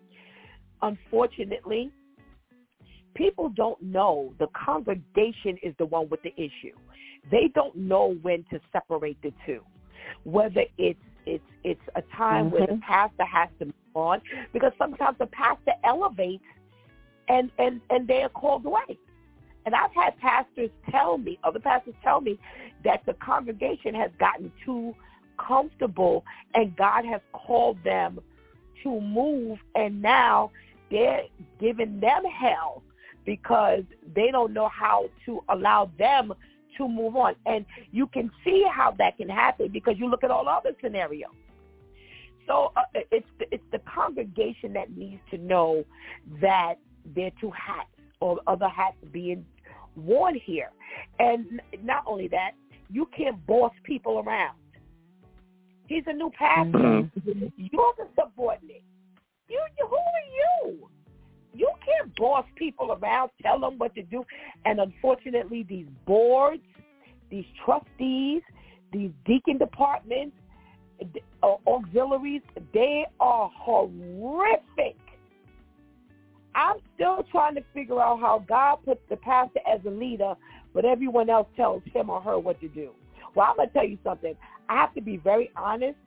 Unfortunately, people don't know the congregation is the one with the issue. They don't know when to separate the two, whether it's it's it's a time mm-hmm. where the mm-hmm. pastor has to move on because sometimes the pastor elevates and and and they are called away. And I've had pastors tell me, other pastors tell me that the congregation has gotten too comfortable and God has called them to move and now they're giving them hell because they don't know how to allow them to move on. And you can see how that can happen because you look at all other scenarios. So uh, it's the, it's the congregation that needs to know that there are two hats or other hats being worn here. And not only that, you can't boss people around. He's a new pastor. Mm-hmm. You're the subordinate. You, you, who are you? You can't boss people around, tell them what to do. And unfortunately, these boards, these trustees, these deacon departments, uh, auxiliaries, they are horrific. I'm still trying to figure out how God puts the pastor as a leader, but everyone else tells him or her what to do. Well, I'm going to tell you something. I have to be very honest.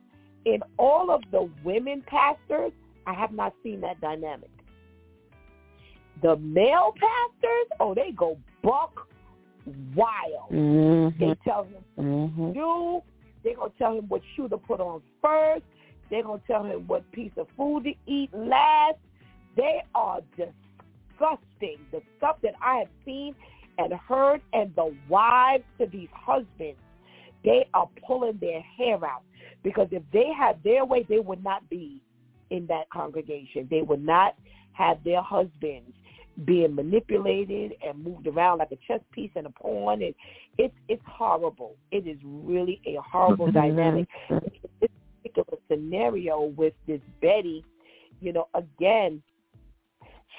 In all of the women pastors, I have not seen that dynamic. The male pastors, oh, they go buck wild. Mm-hmm. They tell him mm-hmm. do. They're gonna tell him what shoe to put on first. They're gonna tell him what piece of food to eat last. They are disgusting. The stuff that I have seen and heard, and the wives to these husbands, they are pulling their hair out. Because if they had their way, they would not be in that congregation. They would not have their husbands being manipulated and moved around like a chess piece in a pawn and it's it's horrible. It is really a horrible dynamic. This particular scenario with this Betty, you know, again,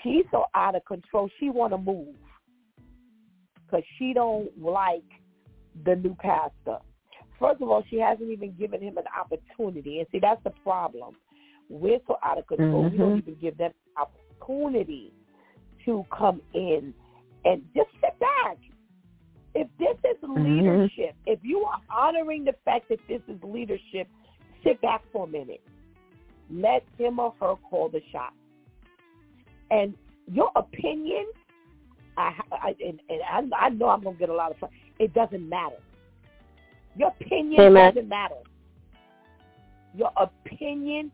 she's so out of control. She want to move because she don't like the new pastor. First of all, she hasn't even given him an opportunity, and see that's the problem. We're so out of control. Mm-hmm. We don't even give them opportunity to come in and just sit back. If this is mm-hmm. leadership, mm-hmm. if you are honoring the fact that this is leadership, sit back for a minute. Let him or her call the shot. And your opinion, I, I and, and I, I know I'm gonna get a lot of fun. It doesn't matter. Your opinion Amen. doesn't matter. Your opinion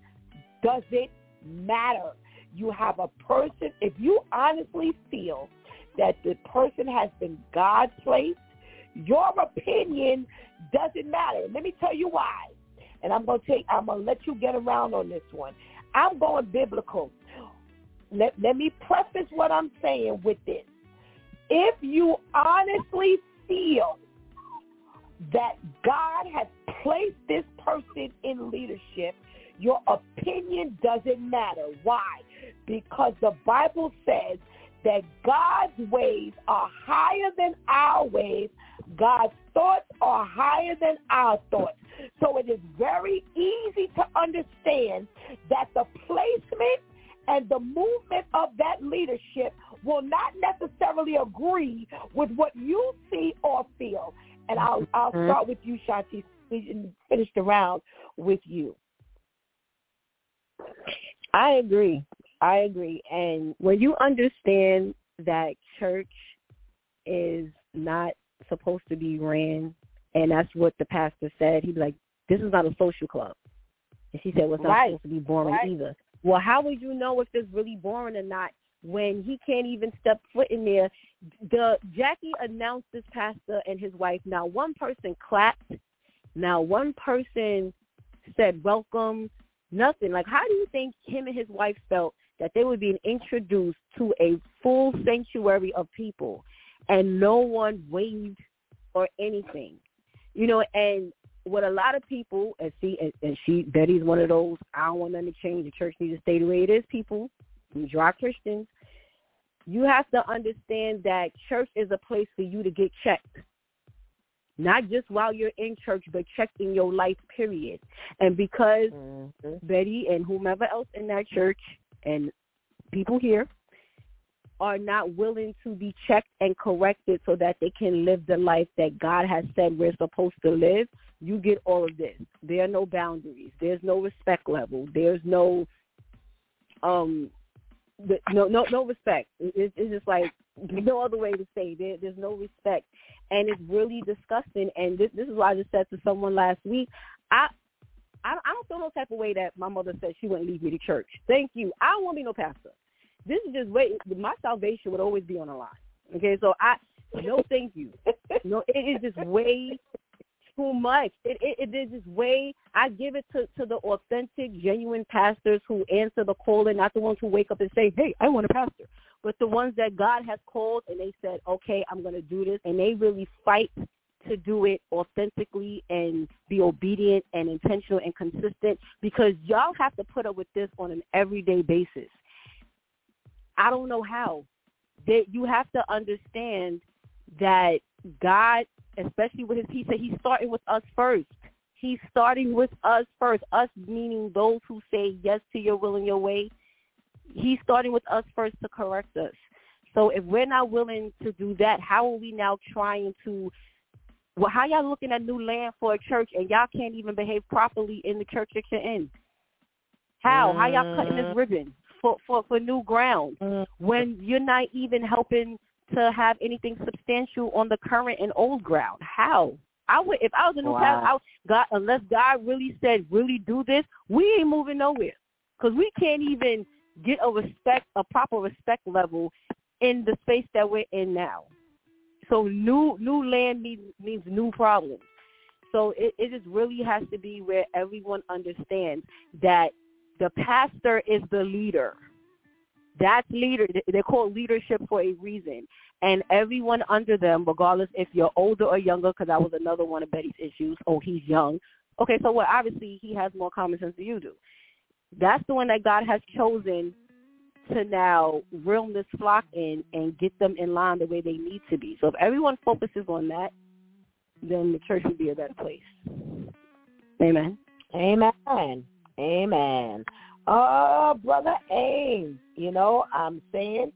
doesn't matter. You have a person, if you honestly feel that the person has been God placed, your opinion doesn't matter. Let me tell you why. And I'm gonna take I'm gonna let you get around on this one. I'm going biblical. Let let me preface what I'm saying with this. If you honestly feel that God has placed this person in leadership, your opinion doesn't matter. Why? Because the Bible says that God's ways are higher than our ways. God's thoughts are higher than our thoughts. So it is very easy to understand that the placement and the movement of that leadership will not necessarily agree with what you see or feel. And I'll I'll mm-hmm. start with you, Shanti, and finish the round with you. I agree. I agree. And when you understand that church is not supposed to be ran, and that's what the pastor said, he'd be like, this is not a social club. And she said, well, it's not right. supposed to be boring right. either. Well, how would you know if it's really boring or not when he can't even step foot in there? The Jackie announced this pastor and his wife. Now one person clapped. Now one person said welcome. Nothing. Like, how do you think him and his wife felt that they were being introduced to a full sanctuary of people and no one waved or anything? You know, and what a lot of people, and see, and, and she, Betty's one of those, I don't want them to change. The church needs to stay the way it is, people. We dry Christians. You have to understand that church is a place for you to get checked not just while you're in church, but checking your life, period. And because mm-hmm. Betty and whomever else in that church and people here are not willing to be checked and corrected so that they can live the life that God has said we're supposed to live, you get all of this. There are no boundaries. There's no respect level. There's no um no no no respect. It's, it's just like no other way to say there, there's no respect and it's really disgusting. And this this is why I just said to someone last week, I I, I don't feel no type of way that my mother said she wouldn't leave me to church. Thank you. I don't want to be no pastor. This is just way my salvation would always be on the line. Okay, so I no thank you. No, it is just way too much. It, it it is just way. I give it to to the authentic, genuine pastors who answer the call, and not the ones who wake up and say, "Hey, I want a pastor." but the ones that God has called and they said, okay, I'm going to do this, and they really fight to do it authentically and be obedient and intentional and consistent because y'all have to put up with this on an everyday basis. I don't know how. That you have to understand that God, especially with his he said he's starting with us first. He's starting with us first. Us meaning those who say yes to your will and your way he's starting with us first to correct us. So if we're not willing to do that, how are we now trying to well, how y'all looking at new land for a church and y'all can't even behave properly in the church that you're in? How? How y'all cutting this mm-hmm. ribbon for for for new ground mm-hmm. when you're not even helping to have anything substantial on the current and old ground? How? I would if I was a new wow. pastor, I, God unless God really said really do this, we ain't moving nowhere because we can't even get a respect, a proper respect level in the space that we're in now. So new new land means means new problems. So it, it just really has to be where everyone understands that the pastor is the leader. That's leader. They're called leadership for a reason. And everyone under them, regardless if you're older or younger, because that was another one of Betty's issues. Oh, he's young. Okay, so well, obviously he has more common sense than you do. That's the one that God has chosen to now reel this flock in and get them in line the way they need to be. So if everyone focuses on that, then the church would be a better place. Amen. Amen. Amen. Oh, brother Ames, you know, I'm saying,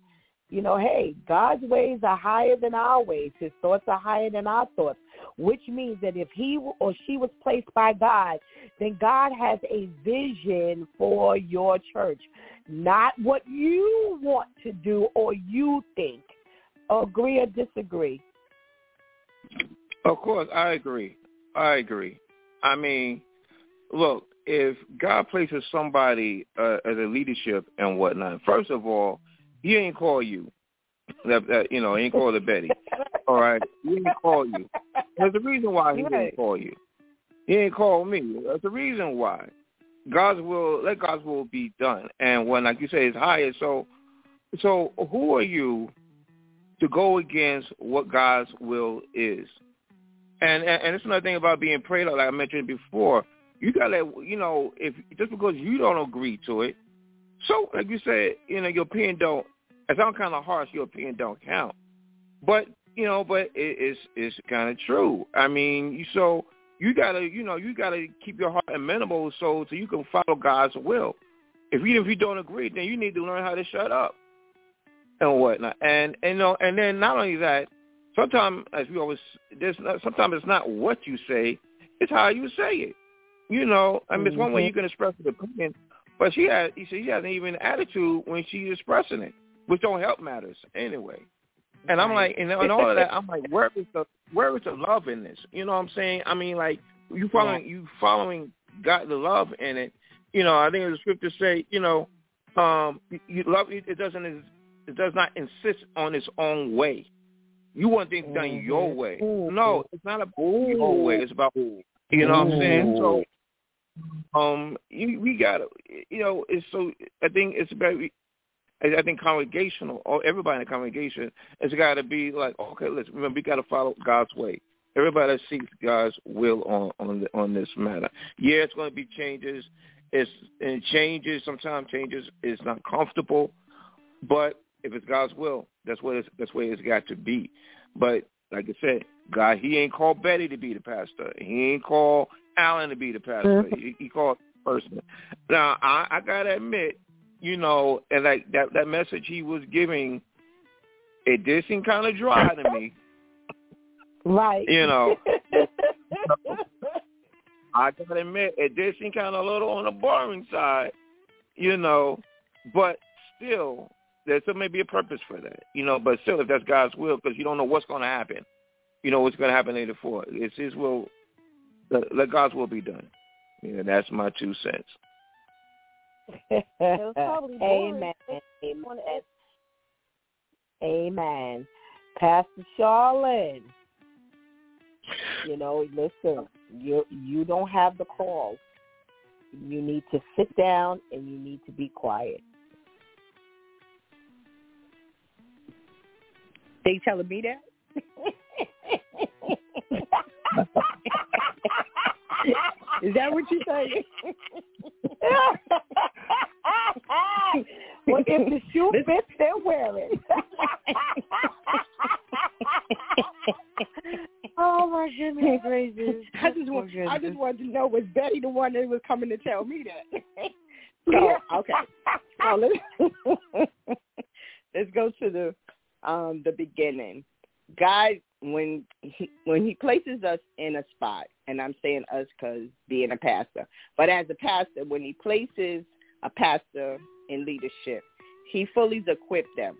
you know, hey, God's ways are higher than our ways. His thoughts are higher than our thoughts, which means that if he or she was placed by God, then God has a vision for your church, not what you want to do or you think. Agree or disagree? Of course, I agree. I agree. I mean, look, if God places somebody uh, as a leadership and whatnot, first of all, He ain't call you. That, that you know, he ain't call the Betty. All right, He ain't call you. There's a reason why He didn't call you. He ain't call me. There's a reason why. God's will, let God's will be done. And when, like you say, it's higher. So, so who are you to go against what God's will is? And and, and it's another thing about being prayed, like I mentioned before. You gotta, you know, if just because you don't agree to it, so like you said, you know, your opinion don't. It sounds kind of harsh. Your opinion don't count, but you know, but it, it's it's kind of true. I mean, you so you gotta, you know, you gotta keep your heart amenable so so you can follow God's will. If you if you don't agree, then you need to learn how to shut up and whatnot. And and you know, and then not only that, sometimes as we always, there's not, sometimes it's not what you say, it's how you say it. You know, I mean, it's one way mm-hmm. you can express an opinion, but she had, he said, she has an even attitude when she's expressing it, which don't help matters anyway. And I'm like, and, and all of that, I'm like, where is the where is the love in this? You know what I'm saying? I mean, like you following you following God the love in it. You know, I think the scripture say, you know, um, you love it doesn't it does not insist on its own way. You want things done Mm-hmm. your way. No, it's not about your way. It's about you know what I'm saying. So, um, you, we got you know, it's so. I think it's very. I think congregational, or everybody in the congregation has got to be like, okay, listen, remember, we got to follow God's way. Everybody seeks God's will on on the, on this matter. Yeah, it's going to be changes. It's and changes. Sometimes changes is not comfortable, but if it's God's will, that's what it's that's where it's got to be. But like I said, God, He ain't called Betty to be the pastor. He ain't called Alan to be the pastor. Mm-hmm. he, he called the person. Now I, I gotta admit, you know, and like that that message he was giving, it did seem kind of dry to me. Right. You know. I gotta admit, it did seem kind of a little on the boring side, you know, but still, there still may be a purpose for that, you know. But still, if that's God's will, because you don't know what's going to happen, you know what's going to happen later for. It's His will. Let, let God's will be done. Yeah, that's my two cents. Amen. Amen. Amen. Pastor Charlene, you know, listen, you you don't have the call. You need to sit down and you need to be quiet. They telling me that? Is that what you say? well, if the shoe fits, they're wearing. oh my goodness gracious! I just want, I just wanted to know was Betty the one that was coming to tell me that? so okay, so let's let's go to the um the beginning. God, when he, when he places us in a spot, and I'm saying us because being a pastor, but as a pastor, when he places a pastor in leadership, he fully equipped them.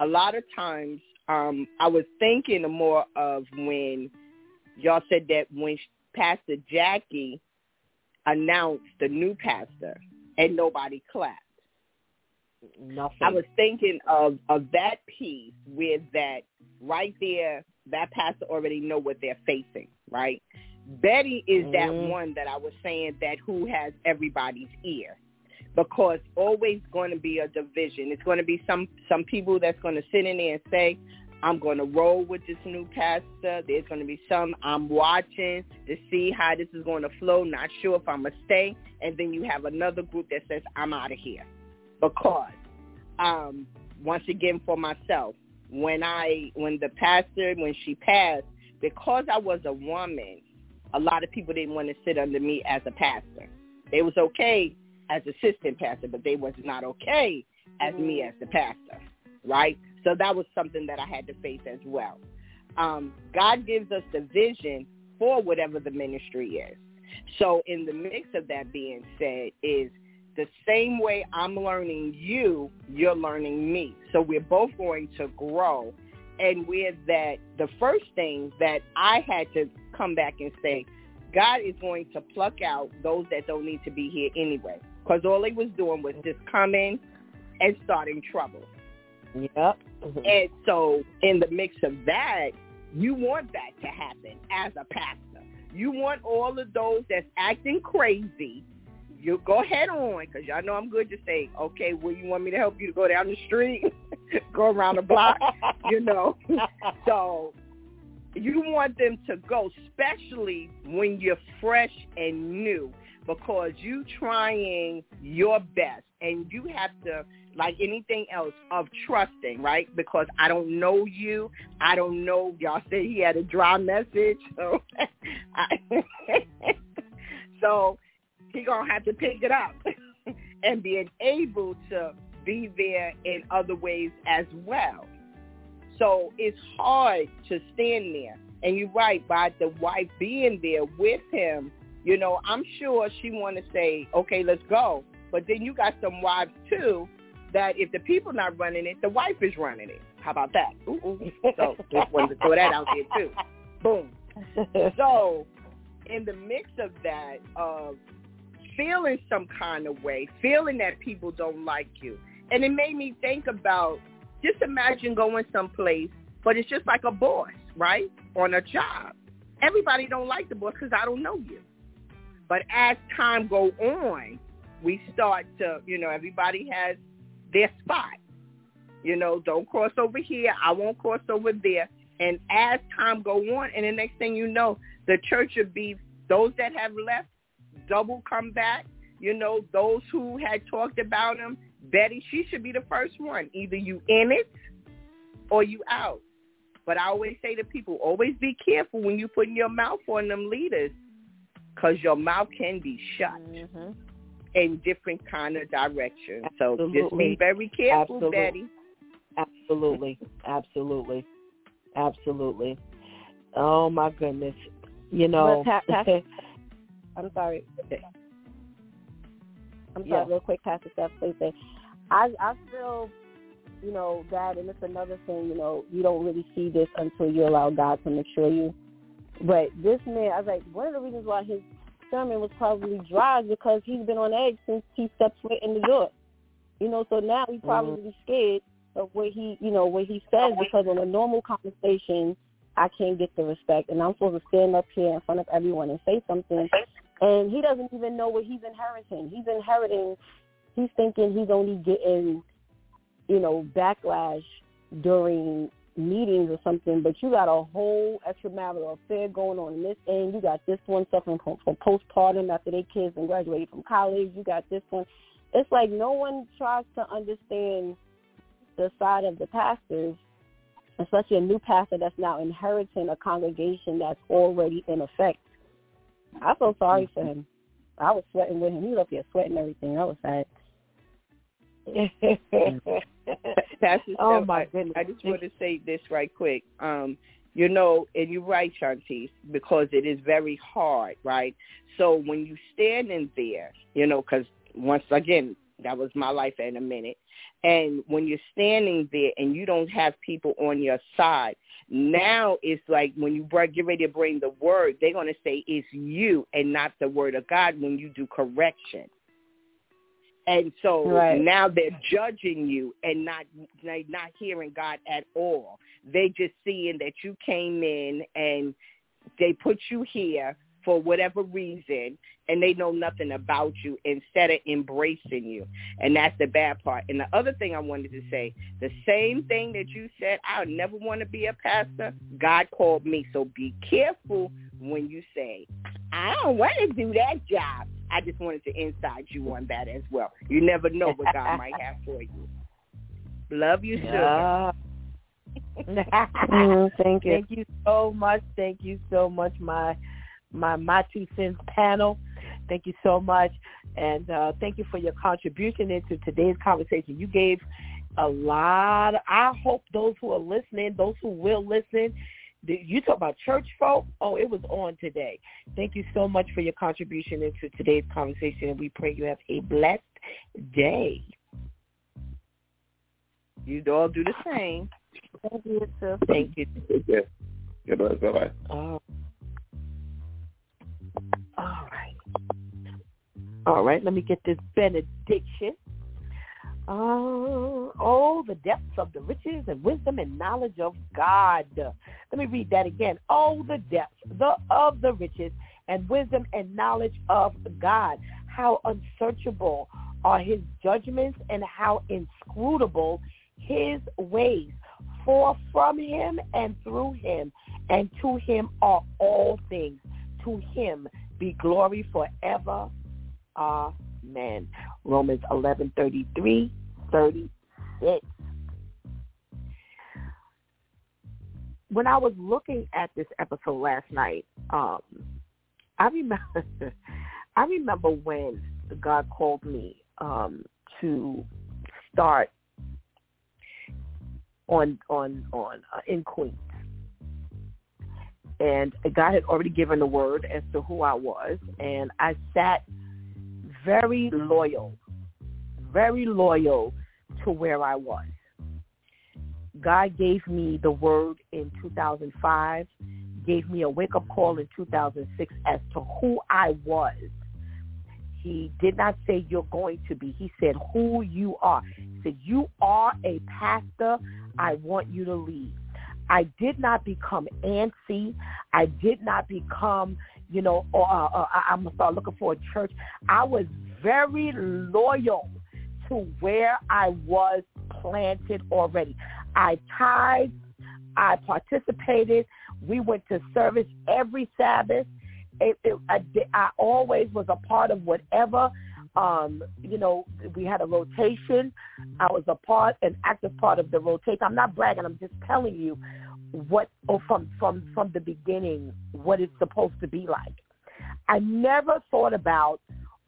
A lot of times, um, I was thinking more of when y'all said that when Pastor Jackie announced the new pastor and nobody clapped. Nothing. I was thinking of of that piece with that right there that pastor already know what they're facing, right? Betty is that Mhm. one that I was saying that who has everybody's ear. Because always going to be a division. It's going to be some some people that's going to sit in there and say, I'm going to roll with this new pastor. There's going to be some I'm watching to see how this is going to flow. Not sure if I'm going to stay. And then you have another group that says, I'm out of here. Because, um, once again, for myself, when I, when the pastor, when she passed, because I was a woman, a lot of people didn't want to sit under me as a pastor. They was okay as assistant pastor, but they was not okay as me as the pastor, right? So that was something that I had to face as well. Um, God gives us the vision for whatever the ministry is. So in the mix of that being said is the same way I'm learning you, you're learning me. So we're both going to grow. And with that, the first thing that I had to come back and say, God is going to pluck out those that don't need to be here anyway. Because all he was doing was just coming and starting trouble. Yep. Mm-hmm. And so in the mix of that, you want that to happen as a pastor. You want all of those that's acting crazy. You go ahead on because y'all know I'm good to say, okay, well, you want me to help you to go down the street, go around the block, you know. so you want them to go, especially when you're fresh and new, because you trying your best and you have to like anything else of trusting, right? Because I don't know you. I don't know. Y'all said he had a dry message, so I, so he gonna have to pick it up and being able to be there in other ways as well. So it's hard to stand there. And you're right, by the wife being there with him, you know, I'm sure she want to say, okay, let's go. But then you got some wives too that if the people not running it, the wife is running it. How about that? Ooh, ooh. So just wanted to throw that out there too. Boom. So in the mix of that, of feeling some kind of way, feeling that people don't like you, and it made me think about just imagine going someplace, but it's just like a boss, right, on a job. Everybody don't like the boss because I don't know you. But as time go on, we start to, you know, everybody has their spot. You know, don't cross over here. I won't cross over there. And as time go on, and the next thing you know, the church will be those that have left, double come back. You know, those who had talked about him, Betty, she should be the first one. Either you in it or you out. But I always say to people, always be careful when you putting your mouth on them leaders because your mouth can be shut mm-hmm. in different kind of directions. So just be very careful, Absolutely. Betty. Absolutely. Absolutely. Absolutely. Oh my goodness. You know. But Pa- Pastor- I'm sorry. I'm sorry, Yeah. real quick, Pastor Steph, please say. I I feel, you know, that and it's another thing, you know, you don't really see this until you allow God to mature you. But this man, I was like, one of the reasons why his sermon was probably dry is because he's been on edge since he stepped foot in the door. You know, so now he's probably mm-hmm. scared of what he, you know, what he says because in a normal conversation, I can't get the respect, and I'm supposed to stand up here in front of everyone and say something, and he doesn't even know what he's inheriting. He's inheriting. He's thinking he's only getting, you know, backlash during meetings or something, but you got a whole extramarital affair going on in this end. You got this one suffering from, from postpartum after their kids and graduated from college. You got this one. It's like no one tries to understand the side of the pastors, especially a new pastor that's now inheriting a congregation that's already in effect. I feel sorry for him. I was sweating with him. He was up here sweating everything. I was sad. Pastor Oh, Steph, my I- goodness. I just want to say this right quick. Um, you know, and you're right, Shantice, because it is very hard, right? So when you stand in there, you know, because once again, that was my life in a minute. And when you're standing there and you don't have people on your side, now it's like when you br- get ready to bring the word, they're going to say it's you and not the word of God when you do correction. And so Right. now they're judging you and not not hearing God at all. They just seeing that you came in and they put you here for whatever reason and they know nothing about you instead of embracing you. And that's the bad part. And the other thing I wanted to say, the same thing that you said, I never want to be a pastor, God called me. So be careful when you say, I don't want to do that job. I just wanted to inside you on that as well. You never know what God might have for you. Love you, yeah. mm, thank you. Thank you so much. Thank you so much, my my my two cents panel. Thank you so much, and uh, thank you for your contribution into today's conversation. You gave a lot. Of, I hope those who are listening, those who will listen, you talk about church folk. Oh, it was on today. Thank you so much for your contribution into today's conversation, and we pray you have a blessed day. You all do the same. Thank you, sir. Thank you. Yeah. Goodbye. Bye-bye. Oh. All right. All right, let me get this benediction. Uh, oh, the depths of the riches and wisdom and knowledge of God. Let me read that again. Oh, the depths the, of the riches and wisdom and knowledge of God. How unsearchable are his judgments and how inscrutable his ways. For from him and through him and to him are all things. To him be glory forever. Amen. Romans 11, 33, 36. When I was looking at this episode last night, um, I remember I remember when God called me um, to start on on on uh, in Queens and God had already given the word as to who I was, and I sat very loyal, very loyal to where I was. God gave me the word in 2005, gave me a wake-up call in 2006 as to who I was. He did not say you're going to be. He said who you are. He said you are a pastor. I want you to lead. I did not become antsy. I did not become, you know, or uh, uh, I'm gonna start looking for a church. I was very loyal to where I was planted already. I tithed. I participated. We went to service every Sabbath. It, it, I, I always was a part of whatever um, you know, we had a rotation. I was a part, an active part of the rotation. I'm not bragging. I'm just telling you what, or from from from the beginning, what it's supposed to be like. I never thought about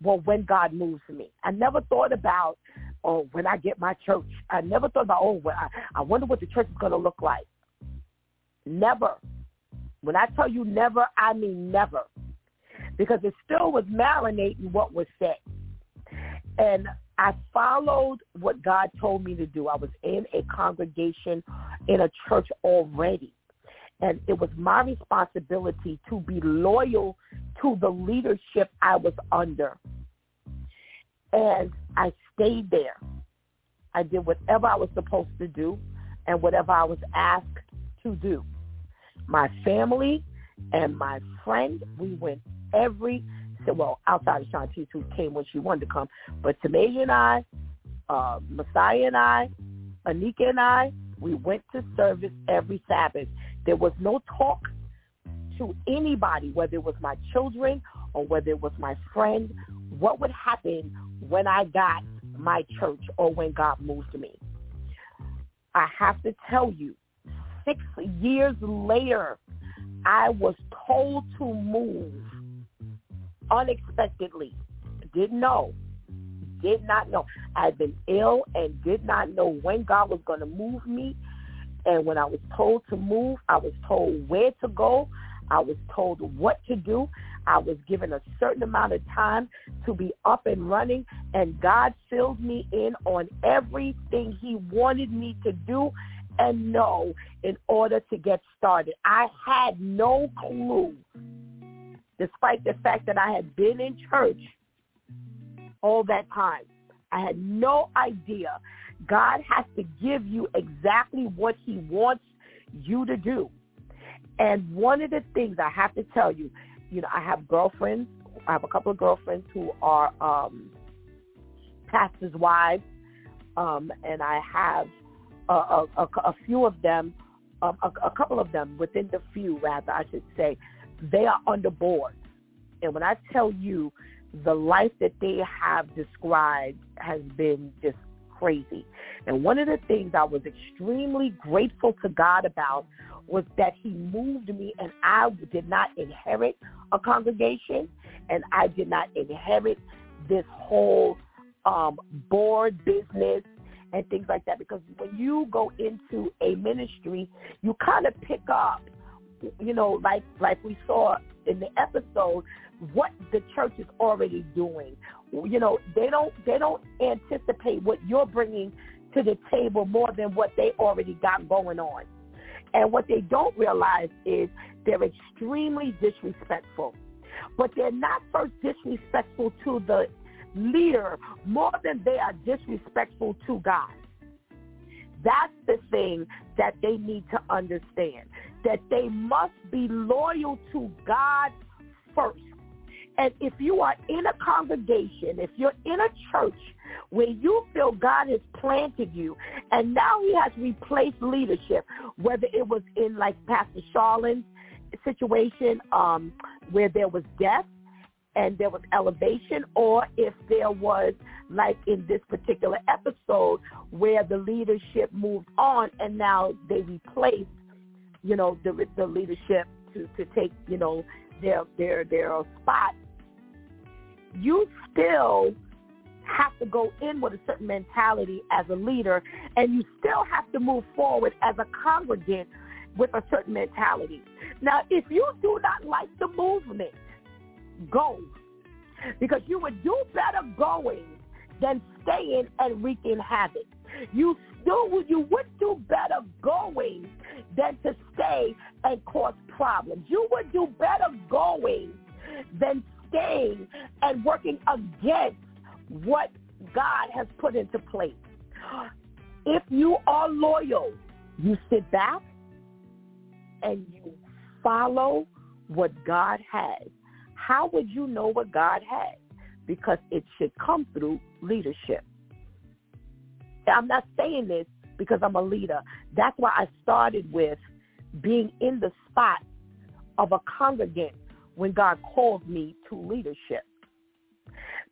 well when God moves me. I never thought about oh when I get my church. I never thought about oh well, I, I wonder what the church is going to look like. Never. When I tell you never, I mean never because it still was marinating what was said. And I followed what God told me to do. I was in a congregation in a church already. And it was my responsibility to be loyal to the leadership I was under. And I stayed there. I did whatever I was supposed to do and whatever I was asked to do. My family and my friend, we went every well, outside of Shantice, who came when she wanted to come, but Tamaja and I, uh, Messiah and I, Anika and I, we went to service every Sabbath. There was no talk to anybody, whether it was my children or whether it was my friend, what would happen when I got my church or when God moved me. I have to tell you, six years later, I was told to move unexpectedly. Didn't know. Did not know. I had been ill and did not know when God was going to move me. And when I was told to move, I was told where to go. I was told what to do. I was given a certain amount of time to be up and running. And God filled me in on everything he wanted me to do and know in order to get started. I had no clue despite the fact that I had been in church all that time. I had no idea. God has to give you exactly what he wants you to do. And one of the things I have to tell you, you know, I have girlfriends. I have a couple of girlfriends who are um, pastors' wives, um, and I have a, a, a, a few of them, a, a couple of them within the few, rather, I should say, they are under board. And when I tell you the life that they have described has been just crazy. And one of the things I was extremely grateful to God about was that he moved me and I did not inherit a congregation and I did not inherit this whole um, board business and things like that because when you go into a ministry, you kind of pick up, you know, like like we saw in the episode, what the church is already doing. You know, they don't they don't anticipate what you're bringing to the table more than what they already got going on. And what they don't realize is they're extremely disrespectful. But they're not first disrespectful to the leader more than they are disrespectful to God. That's the thing that they need to understand, that they must be loyal to God first. And if you are in a congregation, if you're in a church where you feel God has planted you and now he has replaced leadership, whether it was in like Pastor Charlene's situation um, where there was death and there was elevation or if there was like in this particular episode where the leadership moved on and now they replaced you know the the leadership to to take you know their their their spot you still have to go in with a certain mentality as a leader and you still have to move forward as a congregant with a certain mentality. Now, if you do not like the movement, go. Because you would do better going than staying and wreaking havoc. You still you would do better going than to stay and cause problems. You would do better going than staying and working against what God has put into place. If you are loyal, you sit back and you follow what God has. How would you know what God has? Because it should come through leadership. I'm not saying this because I'm a leader. That's why I started with being in the spot of a congregant when God called me to leadership.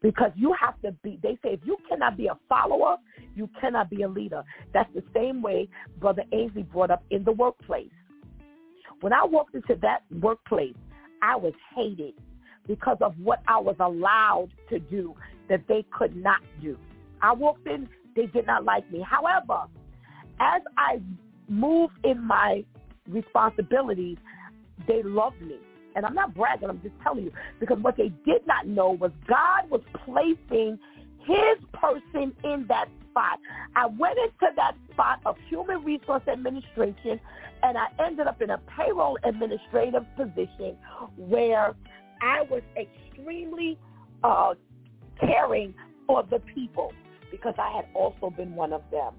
Because you have to be, they say if you cannot be a follower, you cannot be a leader. That's the same way Brother Ainsley brought up in the workplace. When I walked into that workplace, I was hated because of what I was allowed to do that they could not do. I walked in, they did not like me. However, as I moved in my responsibilities, they loved me. And I'm not bragging, I'm just telling you. Because what they did not know was God was placing his person in that spot. I went into that spot of human resource administration and I ended up in a payroll administrative position where I was extremely uh, caring for the people because I had also been one of them.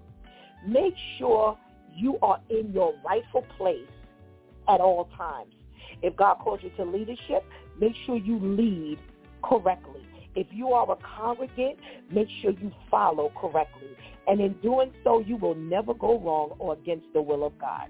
Make sure you are in your rightful place at all times. If God calls you to leadership, make sure you lead correctly. If you are a congregant, make sure you follow correctly. And in doing so, you will never go wrong or against the will of God.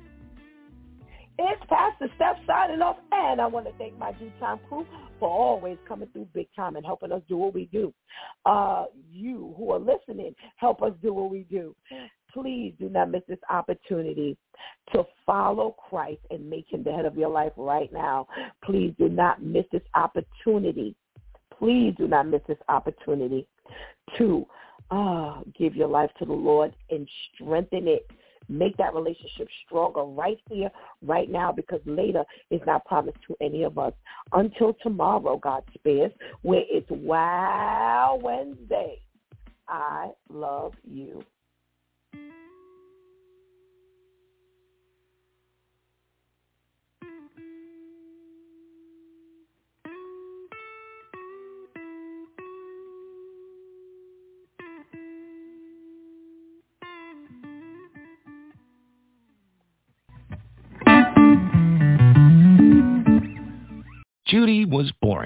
It's Pastor Steph signing off, and I want to thank my DEW Time crew for always coming through big time and helping us do what we do. Uh, you who are listening, help us do what we do. Please do not miss this opportunity to follow Christ and make him the head of your life right now. Please do not miss this opportunity Please do not miss this opportunity to uh, give your life to the Lord and strengthen it Make that relationship stronger right here, right now, because later is not promised to any of us. Until tomorrow, God spares, where it's Wow Wednesday. I love you.